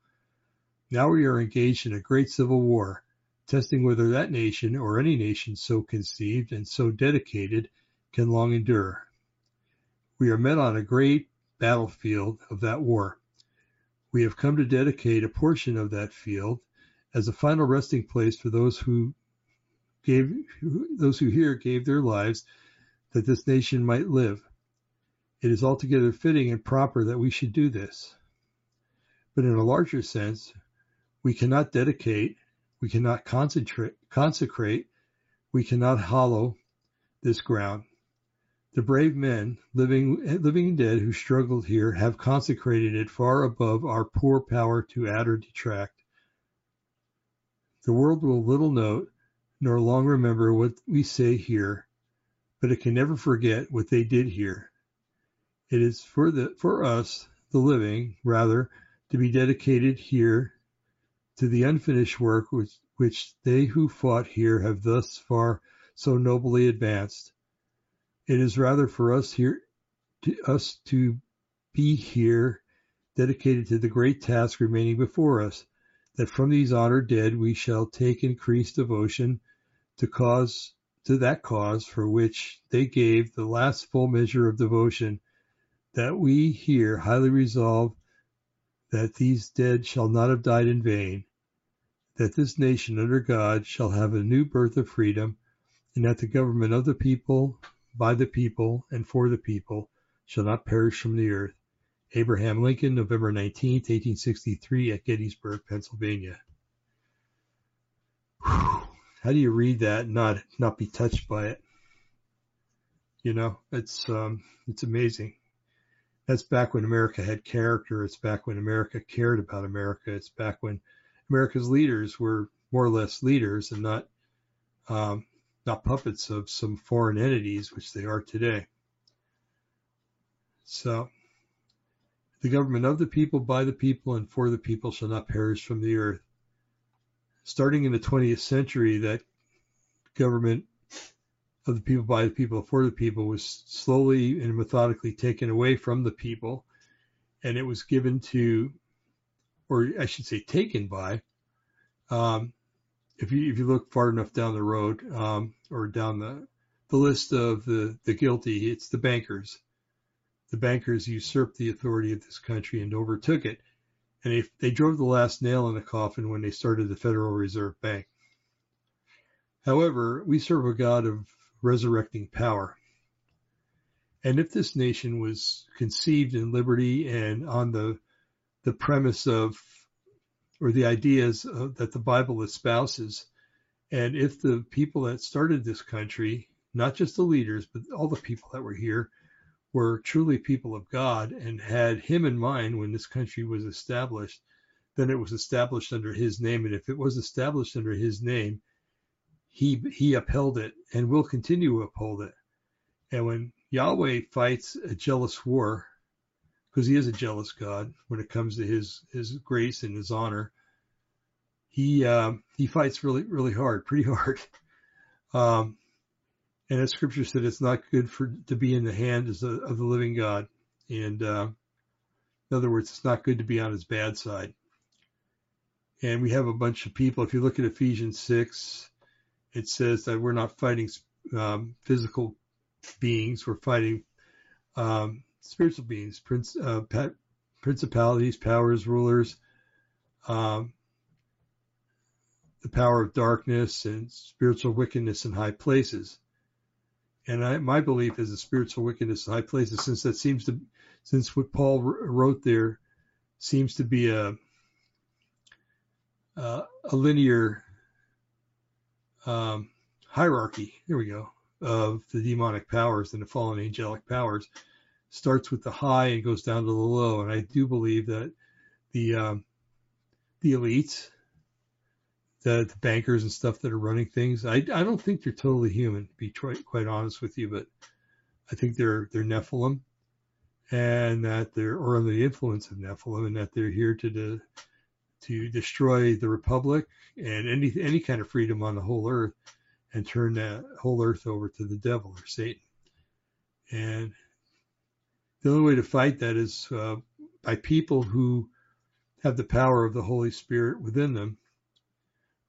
Now we are engaged in a great civil war, testing whether that nation, or any nation so conceived and so dedicated, can long endure. We are met on a great battlefield of that war. We have come to dedicate a portion of that field as a final resting place for those who gave those who here gave their lives that this nation might live. It is altogether fitting and proper that we should do this. But in a larger sense, we cannot dedicate, we cannot consecrate, we cannot hallow this ground. The brave men, living, living and dead, who struggled here, have consecrated it far above our poor power to add or detract. The world will little note, nor long remember what we say here, but it can never forget what they did here. It is for the for us, the living, rather, to be dedicated here to the unfinished work which, which they who fought here have thus far so nobly advanced. It is rather for us here, to us to be here dedicated to the great task remaining before us, that from these honored dead we shall take increased devotion to cause to that cause for which they gave the last full measure of devotion, that we here highly resolve that these dead shall not have died in vain, that this nation under God shall have a new birth of freedom, and that the government of the people, by the people, and for the people shall not perish from the earth. Abraham Lincoln, November 19, 1863, at Gettysburg, Pennsylvania. Whew. How do you read that and not not be touched by it? You know, it's um, it's amazing. That's back when America had character. It's back when America cared about America. It's back when America's leaders were more or less leaders and not um, not puppets of some foreign entities, which they are today. So, the government of the people, by the people, and for the people shall not perish from the earth. Starting in the 20th century, that government of the people, by the people, for the people was slowly and methodically taken away from the people, and it was given to, or I should say, taken by. Um, if you if you look far enough down the road, um, or down the the list of the the guilty, it's the bankers. The bankers usurped the authority of this country and overtook it, and they they drove the last nail in the coffin when they started the Federal Reserve Bank. However, we serve a God of resurrecting power. And if this nation was conceived in liberty and on the the premise of or the ideas of, that the Bible espouses, and if the people that started this country, not just the leaders, but all the people that were here, were truly people of God and had Him in mind when this country was established, then it was established under His name. And if it was established under His name, he he upheld it and will continue to uphold it. And when Yahweh fights a jealous war, because he is a jealous God when it comes to his his grace and his honor, he um, he fights really really hard, pretty hard. Um, and as Scripture said, it's not good for to be in the hands of, of the living God. And uh, in other words, it's not good to be on his bad side. And we have a bunch of people. If you look at Ephesians six, it says that we're not fighting um, physical beings, we're fighting um, spiritual beings, prince, uh, principalities, powers, rulers, um, the power of darkness and spiritual wickedness in high places. And I, my belief is the spiritual wickedness in high places, since that seems to, since what Paul wrote there seems to be a, uh, a linear um, hierarchy, here we go, of the demonic powers and the fallen angelic powers starts with the high and goes down to the low. And I do believe that the um, the elites, the, the bankers and stuff that are running things, I, I don't think they're totally human, to be quite, honest with you, but I think they're they're Nephilim, and that they're or under the influence of Nephilim, and that they're here to de, to destroy the republic and any any kind of freedom on the whole earth and turn that whole earth over to the devil or Satan. And the only way to fight that is uh, by people who have the power of the Holy Spirit within them,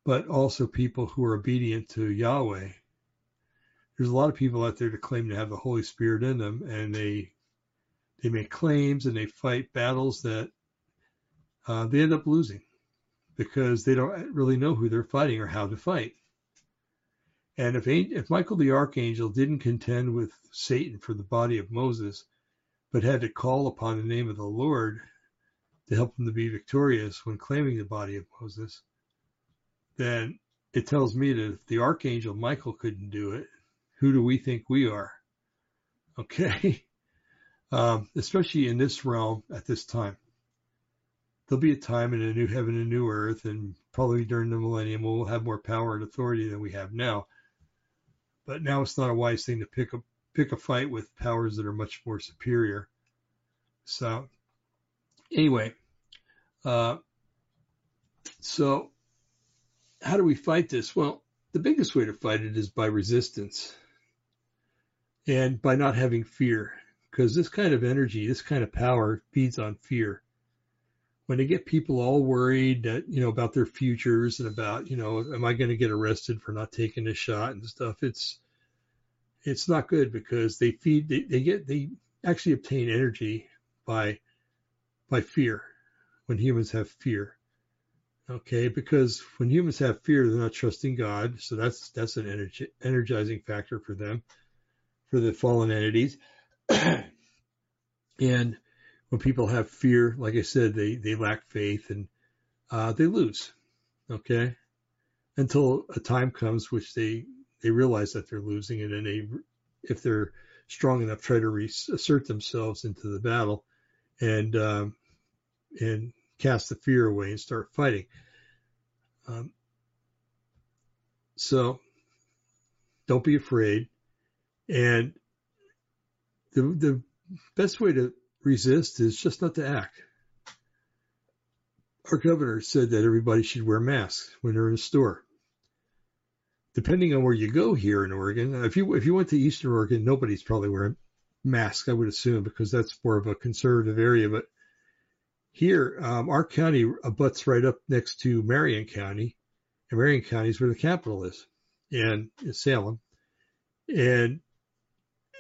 but also people who are obedient to Yahweh. There's a lot of people out there to claim to have the Holy Spirit in them, and they they make claims and they fight battles that uh, they end up losing because they don't really know who they're fighting or how to fight. And if if Michael the archangel didn't contend with Satan for the body of Moses, but had to call upon the name of the Lord to help him to be victorious when claiming the body of Moses, then it tells me that if the archangel Michael couldn't do it, who do we think we are? Okay. Um, especially in this realm at this time there'll be a time in a new heaven and new earth, and probably during the millennium we'll have more power and authority than we have now. But now it's not a wise thing to pick a pick a fight with powers that are much more superior. So anyway, uh, so how do we fight this? Well, the biggest way to fight it is by resistance and by not having fear, because this kind of energy, this kind of power feeds on fear when they get people all worried that you know about their futures and about you know am I going to get arrested for not taking a shot and stuff it's it's not good because they feed they, they get they actually obtain energy by by fear when humans have fear. Okay, because when humans have fear, they're not trusting God, so that's that's an energy, energizing factor for them, for the fallen entities. and when people have fear, like I said, they they lack faith and uh, they lose. Okay, until a time comes which they they realize that they're losing, it, and they, if they're strong enough, try to reassert themselves into the battle, and um, and cast the fear away and start fighting. Um, so don't be afraid. And the, the best way to resist is just not to act. Our governor said that everybody should wear masks when they're in a store. Depending on where you go here in Oregon, if you if you went to Eastern Oregon, nobody's probably wearing masks, I would assume, because that's more of a conservative area. But here, um, our county abuts right up next to Marion County, and Marion County is where the capital is, and Salem, and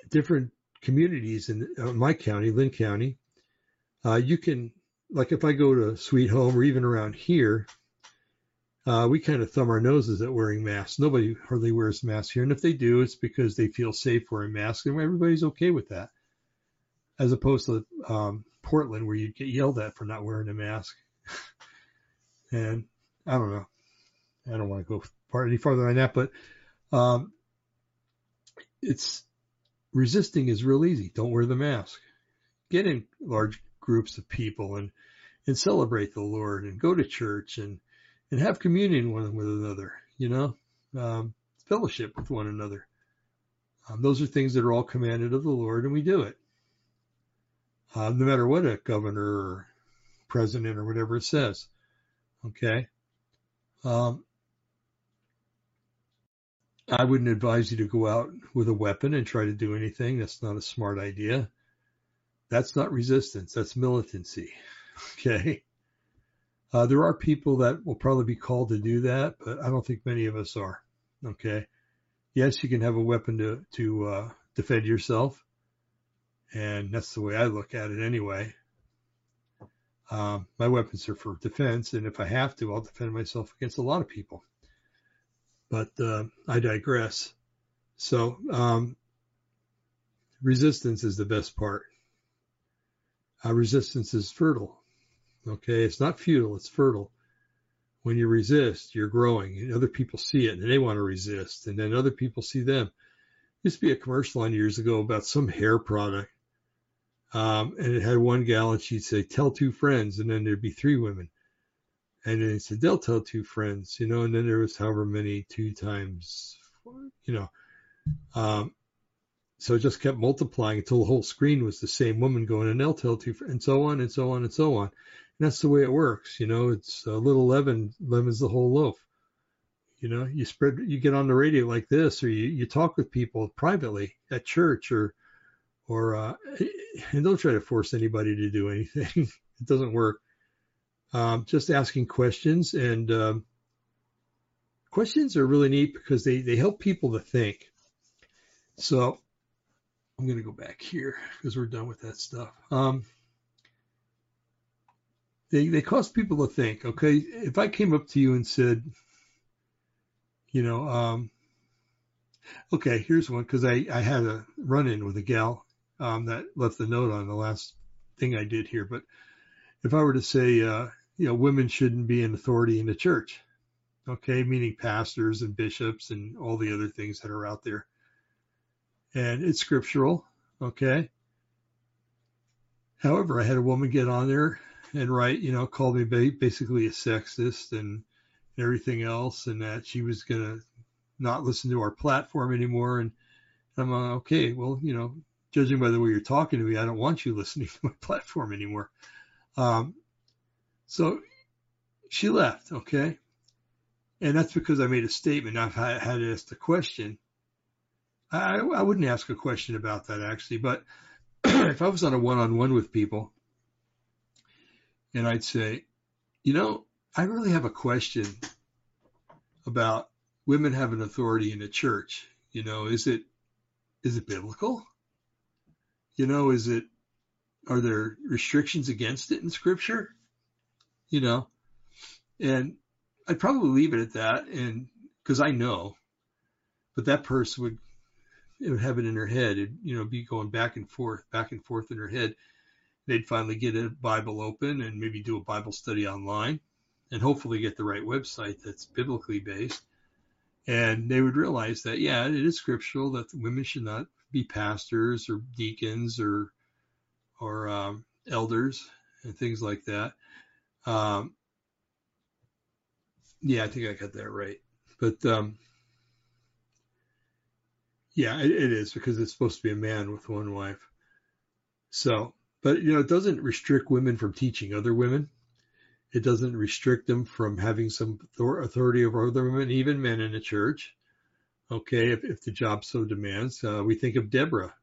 different communities in uh, my county, Linn County. Uh, you can, like, if I go to Sweet Home or even around here, uh, we kind of thumb our noses at wearing masks. Nobody hardly wears masks here, and if they do, it's because they feel safe wearing masks, and everybody's okay with that. As opposed to um, Portland where you'd get yelled at for not wearing a mask. and I don't know. I don't want to go far any farther on that, but um, it's resisting is real easy. Don't wear the mask. Get in large groups of people and and celebrate the Lord and go to church and and have communion one with another. You know, um, fellowship with one another. Um, those are things that are all commanded of the Lord, and we do it uh, no matter what a governor or president or whatever it says. Okay. Um, I wouldn't advise you to go out with a weapon and try to do anything. That's not a smart idea. That's not resistance. That's militancy. Okay. Uh, there are people that will probably be called to do that, but I don't think many of us are. Okay. Yes, you can have a weapon to, to, uh, defend yourself. And that's the way I look at it anyway. Um, my weapons are for defense, and if I have to, I'll defend myself against a lot of people. But uh, I digress. So um, resistance is the best part. Uh, resistance is fertile. Okay, it's not futile; it's fertile. When you resist, you're growing, and other people see it, and they want to resist, and then other people see them. There used to be a commercial on years ago about some hair product um, and it had one gal and she'd say, tell two friends. And then there'd be three women. And then he said, they'll tell two friends, you know, and then there was however many two times, you know, um, so it just kept multiplying until the whole screen was the same woman going, and they'll tell two, and so on and so on and so on. That's the way it works. You know, it's a little leaven, leaven's the whole loaf. You know, you spread, you get on the radio like this, or you, you talk with people privately at church or, or uh, and don't try to force anybody to do anything. it doesn't work. Um, just asking questions and um, questions are really neat because they, they help people to think. So I'm going to go back here because we're done with that stuff. Um, they, they cause people to think, okay, if I came up to you and said, you know, um, okay, here's one because I, I had a run in with a gal um, that left the note on the last thing I did here. But if I were to say, uh, you know, women shouldn't be an authority in the church, okay, meaning pastors and bishops and all the other things that are out there. And it's scriptural, okay. However, I had a woman get on there and write, you know, called me basically a sexist and everything else, and that she was going to not listen to our platform anymore. And I'm like, okay, well, you know, judging by the way you're talking to me, I don't want you listening to my platform anymore. Um, so she left, okay? And that's because I made a statement. I've had to ask the question. I, I wouldn't ask a question about that actually, but if I was on a one-on-one with people and I'd say, you know, I really have a question about women having authority in the church. You know, is it, is it biblical? you know, is it, are there restrictions against it in scripture? you know, and I'd probably leave it at that. And because I know, but that person would, it would have it in her head. It'd, you know, be going back and forth, back and forth in her head. They'd finally get a Bible open and maybe do a Bible study online and hopefully get the right website that's biblically based. And they would realize that, yeah, it is scriptural that women should not be pastors or deacons or, or um, elders and things like that. Um, yeah, I think I got that right. But um, yeah, it, it is because it's supposed to be a man with one wife. So, but you know, it doesn't restrict women from teaching other women. It doesn't restrict them from having some authority over other women, even men in the church. Okay, if, if the job so demands, uh, we think of Deborah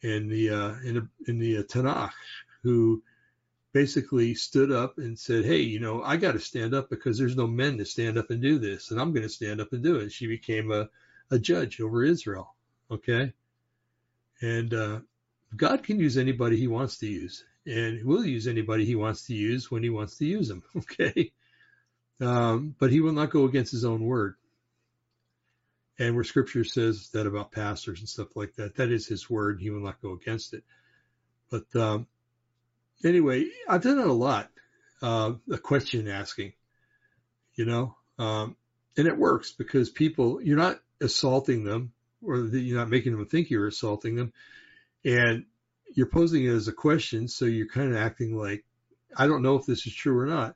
in the uh, in, a, in the uh, Tanakh, who basically stood up and said, "Hey, you know, I got to stand up because there's no men to stand up and do this, and I'm going to stand up and do it." She became a a judge over Israel. Okay, and uh, God can use anybody He wants to use and will use anybody he wants to use when he wants to use them. Okay. Um, but he will not go against his own word. And where scripture says that about pastors and stuff like that, that is his word. He will not go against it. But um, anyway, I've done it a lot. Uh, question asking, you know, um, and it works because people, you're not assaulting them or you're not making them think you're assaulting them. And you're posing it as a question, so you're kind of acting like, I don't know if this is true or not.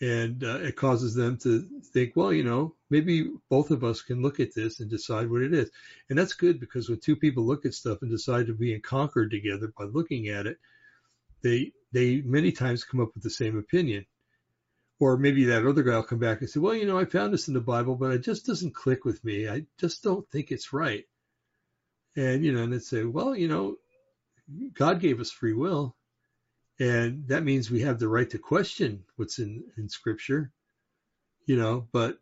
And uh, it causes them to think, well, you know, maybe both of us can look at this and decide what it is. And that's good because when two people look at stuff and decide to be in conquered together by looking at it, they they many times come up with the same opinion. Or maybe that other guy will come back and say, well, you know, I found this in the Bible, but it just doesn't click with me. I just don't think it's right. And, you know, and they'd say, well, you know, God gave us free will, and that means we have the right to question what's in, in Scripture, you know. But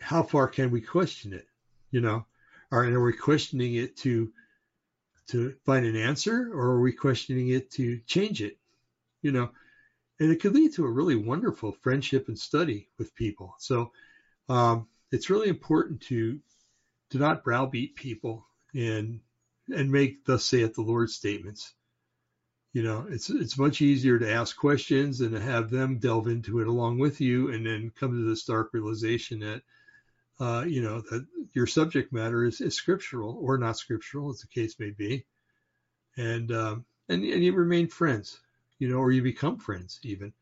how far can we question it, you know? Are, are we questioning it to to find an answer, or are we questioning it to change it, you know? And it could lead to a really wonderful friendship and study with people. So um, it's really important to to not browbeat people and and make thus saith the Lord statements. You know, it's it's much easier to ask questions and to have them delve into it along with you, and then come to the stark realization that, uh, you know, that your subject matter is, is scriptural or not scriptural, as the case may be, and um, and and you remain friends, you know, or you become friends even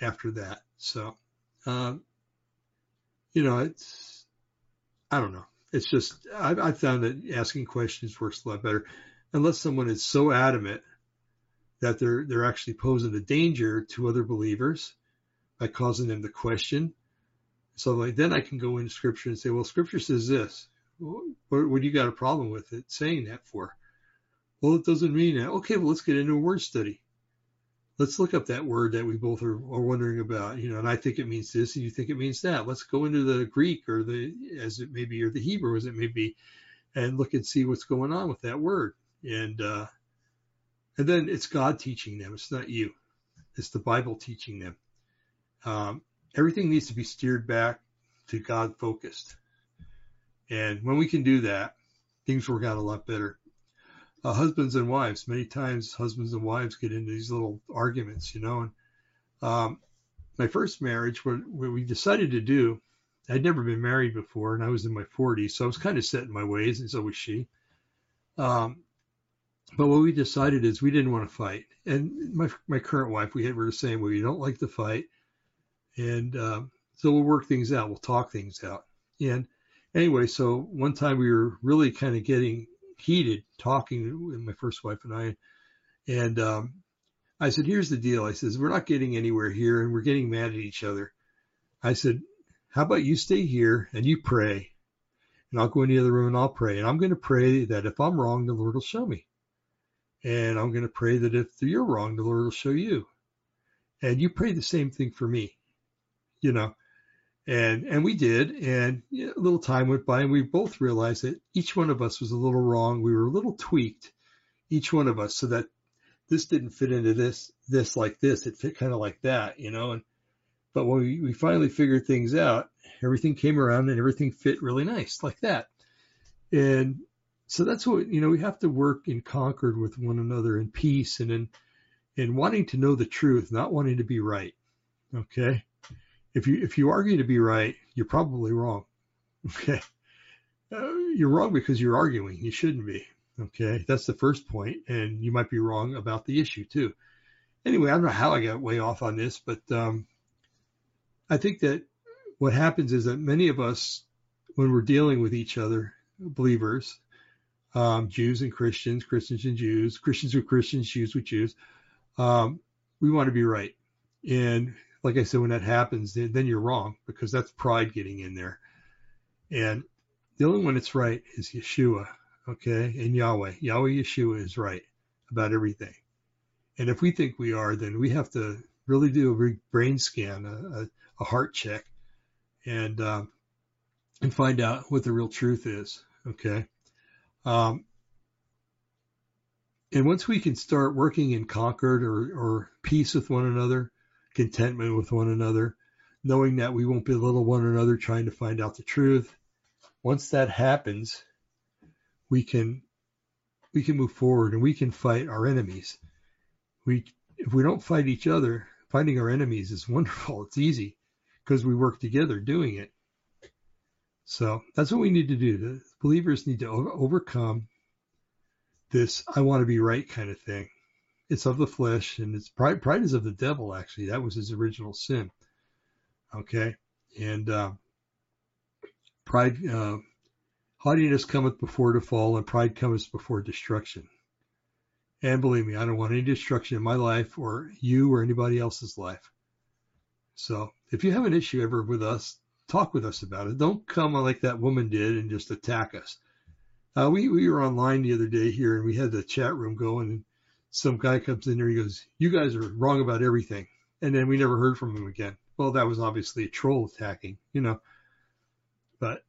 after that. So, um, you know, it's I don't know it's just I've, I've found that asking questions works a lot better, unless someone is so adamant that they're they're actually posing a danger to other believers by causing them to question. So like then I can go into scripture and say, well, scripture says this. What, what do you got a problem with it saying that for? Well, it doesn't mean that. Okay, well, let's get into a word study let's look up that word that we both are, are, wondering about, you know, and I think it means this and you think it means that. Let's go into the Greek or the, as it may be, or the Hebrew as it may be, and look and see what's going on with that word. And, uh, and then it's God teaching them. It's not you. It's the Bible teaching them. Um, everything needs to be steered back to God focused. And when we can do that, things work out a lot better uh, husbands and wives. Many times, husbands and wives get into these little arguments, you know. And um, my first marriage, what, what we decided to do, I'd never been married before, and I was in my 40s, so I was kind of set in my ways, and so was she. Um, but what we decided is we didn't want to fight. And my my current wife, we had, were the same way. We don't like to fight, and um, so we'll work things out. We'll talk things out. And anyway, so one time we were really kind of getting heated talking with my first wife and I. And um, I said, here's the deal. I says, we're not getting anywhere here and we're getting mad at each other. I said, how about you stay here and you pray and I'll go in the other room and I'll pray. And I'm going to pray that if I'm wrong, the Lord will show me. And I'm going to pray that if you're wrong, the Lord will show you. And you pray the same thing for me, you know. And and we did, and a little time went by, and we both realized that each one of us was a little wrong. We were a little tweaked, each one of us, so that this didn't fit into this, this like this. It fit kind of like that, you know. And but when we, we finally figured things out, everything came around and everything fit really nice like that. And so that's what you know. We have to work in concord with one another in peace and in in wanting to know the truth, not wanting to be right. Okay. If you if you argue to be right, you're probably wrong. Okay. Uh, you're wrong because you're arguing. You shouldn't be. Okay. That's the first point, and you might be wrong about the issue too. Anyway, I don't know how I got way off on this, but um, I think that what happens is that many of us, when we're dealing with each other, believers, um, Jews and Christians, Christians and Jews, Christians with Christians, Jews with Jews, um, we want to be right. And like I said, when that happens, then, then you're wrong because that's pride getting in there. And the only one that's right is Yeshua, okay, and Yahweh. Yahweh Yeshua is right about everything. And if we think we are, then we have to really do a brain scan, a, a, a heart check, and um, and find out what the real truth is. Okay. Um, and once we can start working in concord or, or peace with one another, contentment with one another, knowing that we won't belittle one another trying to find out the truth. Once that happens, we can we can move forward and we can fight our enemies. We if we don't fight each other, fighting our enemies is wonderful. It's easy because we work together doing it. So that's what we need to do. The believers need to overcome this I want to be right kind of thing it's of the flesh and it's pride pride is of the devil actually. That was his original sin. Okay? And uh, pride uh, haughtiness cometh before the fall and pride cometh before destruction. And believe me i don't want any destruction in my life or you or anybody else's life. So if you have an issue ever with us talk with us about it. Don't come like that woman did and just attack us. Uh, we, we were online the other day here and we had the chat room going and some guy comes in there, he goes, "You guys are wrong about everything," and then we never heard from him again. Well, that was obviously a troll attacking, you know. But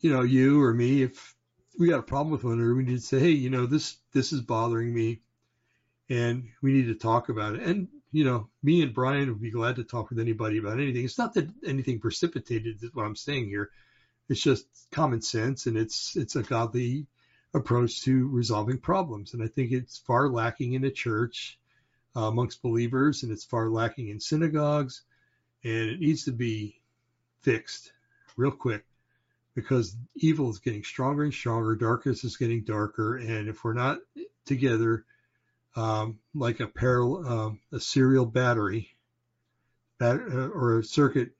you know, you or me, if we got a problem with one another, we need to say, "Hey, you know, this this is bothering me," and we need to talk about it. And you know, me and Brian would be glad to talk with anybody about anything. It's not that anything precipitated what I'm saying here. It's just common sense, and it's it's a godly approach to resolving problems. And I think it's far lacking in the church uh, amongst believers, and it's far lacking in synagogues, and it needs to be fixed real quick because evil is getting stronger and stronger, darkness is getting darker, and if we're not together, um, like a parallel, um, a serial battery, bat- uh, or a circuit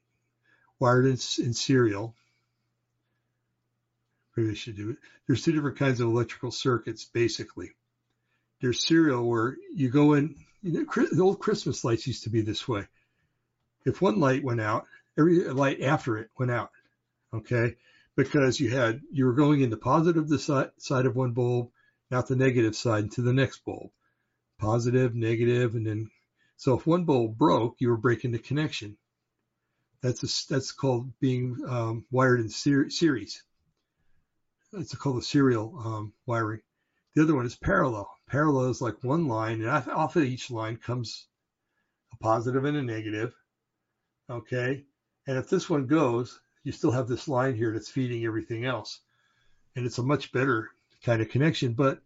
wired in, in serial, Maybe I should do it. There's two different kinds of electrical circuits, basically. There's serial where you go in, you know, the old Christmas lights used to be this way. If one light went out, every light after it went out. Okay. Because you had, you were going in the positive the side, side of one bulb, out the negative side to the next bulb. Positive, negative, and then, so if one bulb broke, you were breaking the connection. That's a, that's called being um, wired in ser- series it's called the serial um, wiring. The other one is parallel. Parallel is like one line, and off of each line comes a positive and a negative. Okay, and if this one goes, you still have this line here that's feeding everything else, and it's a much better kind of connection. But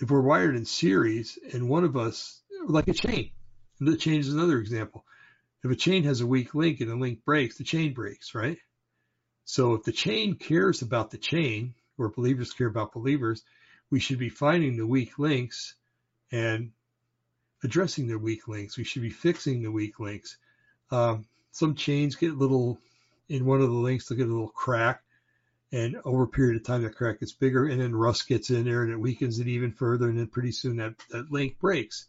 if we're wired in series, and one of us, like a chain, the chain is another example. If a chain has a weak link and the link breaks, the chain breaks, right? So if the chain cares about the chain, or believers care about believers, we should be finding the weak links and addressing their weak links. We should be fixing the weak links. Um, some chains get a little, in one of the links, they'll get a little crack. And over a period of time, that crack gets bigger, and then rust gets in there and it weakens it even further. And then pretty soon that, that link breaks.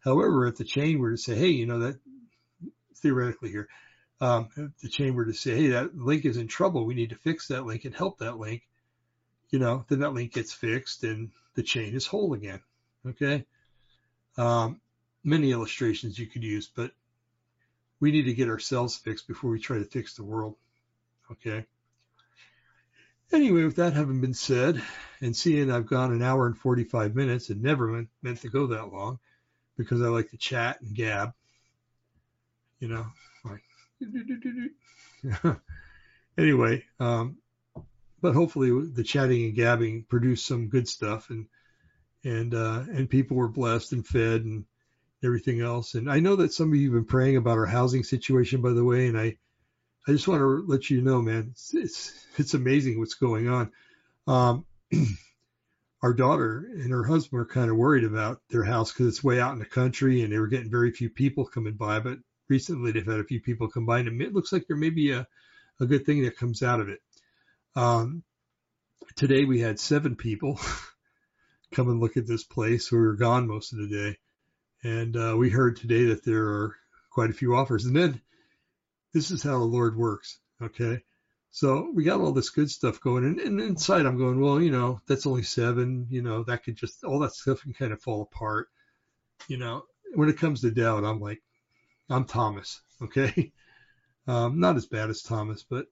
However, if the chain were to say, hey, you know, that theoretically here, um, the chamber to say, hey, that link is in trouble. We need to fix that link and help that link. You know, then that link gets fixed and the chain is whole again. Okay. Um, many illustrations you could use, but we need to get ourselves fixed before we try to fix the world. Okay. Anyway, with that having been said, and seeing I've gone an hour and 45 minutes, and never meant, to go that long because I like to chat and gab, you know, anyway, um, but hopefully the chatting and gabbing produced some good stuff and, and, uh, and people were blessed and fed and everything else. And I know that some of you have been praying about our housing situation, by the way, and I, I just want to let you know, man, it's, it's, it's amazing what's going on. Um, our daughter and her husband are kind of worried about their house because it's way out in the country and they were getting very few people coming by. But recently they've had a few people combine them. it looks like there may be a, a good thing that comes out of it. Um, today we had seven people come and look at this place. We were gone most of the day. And uh, we heard today that there are quite a few offers. And then this is how the Lord works. Okay. So we got all this good stuff going. And, and inside I'm going, well, you know, that's only seven. You know, that could just, all that stuff can kind of fall apart. You know, when it comes to doubt, I'm like, I'm Thomas. Okay. Um, not as bad as Thomas, but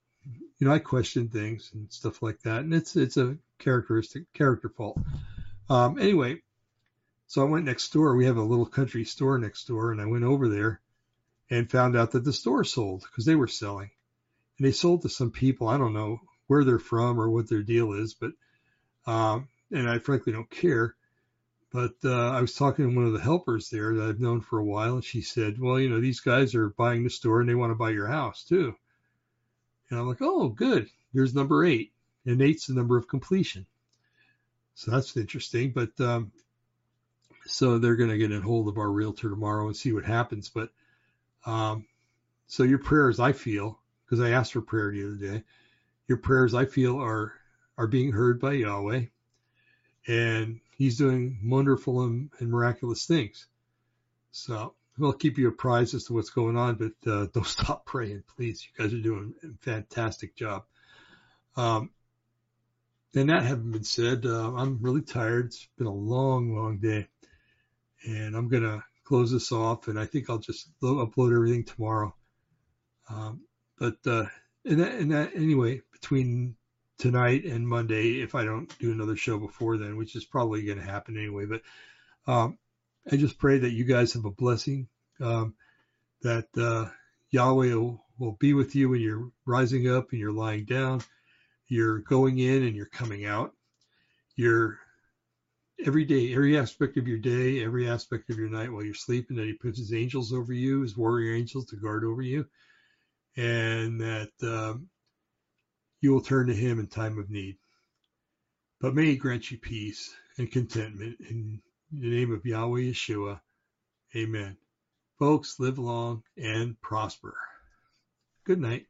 you know, I question things and stuff like that. And it's, it's a characteristic character fault. Um, anyway, so I went next door. We have a little country store next door and I went over there and found out that the store sold because they were selling and they sold to some people. I don't know where they're from or what their deal is, but, um, and I frankly don't care. But uh, I was talking to one of the helpers there that I've known for a while, and she said, "Well, you know, these guys are buying the store and they want to buy your house too." And I'm like, "Oh, good. Here's number eight, and eight's the number of completion." So that's interesting. But um, so they're going to get a hold of our realtor tomorrow and see what happens. But um, so your prayers, I feel, because I asked for prayer the other day, your prayers, I feel, are are being heard by Yahweh, and He's doing wonderful and, and miraculous things. So we'll keep you apprised as to what's going on, but uh, don't stop praying, please. You guys are doing a fantastic job. Um, and that having been said, uh, I'm really tired. It's been a long, long day, and I'm gonna close this off, and I think I'll just upload everything tomorrow. Um, but uh, and that, and that anyway, between tonight and Monday, if I don't do another show before then, which is probably going to happen anyway, but um, I just pray that you guys have a blessing, um, that uh, Yahweh will, will be with you when you're rising up and you're lying down, you're going in and you're coming out, you're every day, every aspect of your day, every aspect of your night while you're sleeping, that he puts his angels over you, his warrior angels to guard over you, and that um, you will turn to him in time of need. But may he grant you peace and contentment in the name of Yahweh Yeshua. Amen. Folks, live long and prosper. Good night.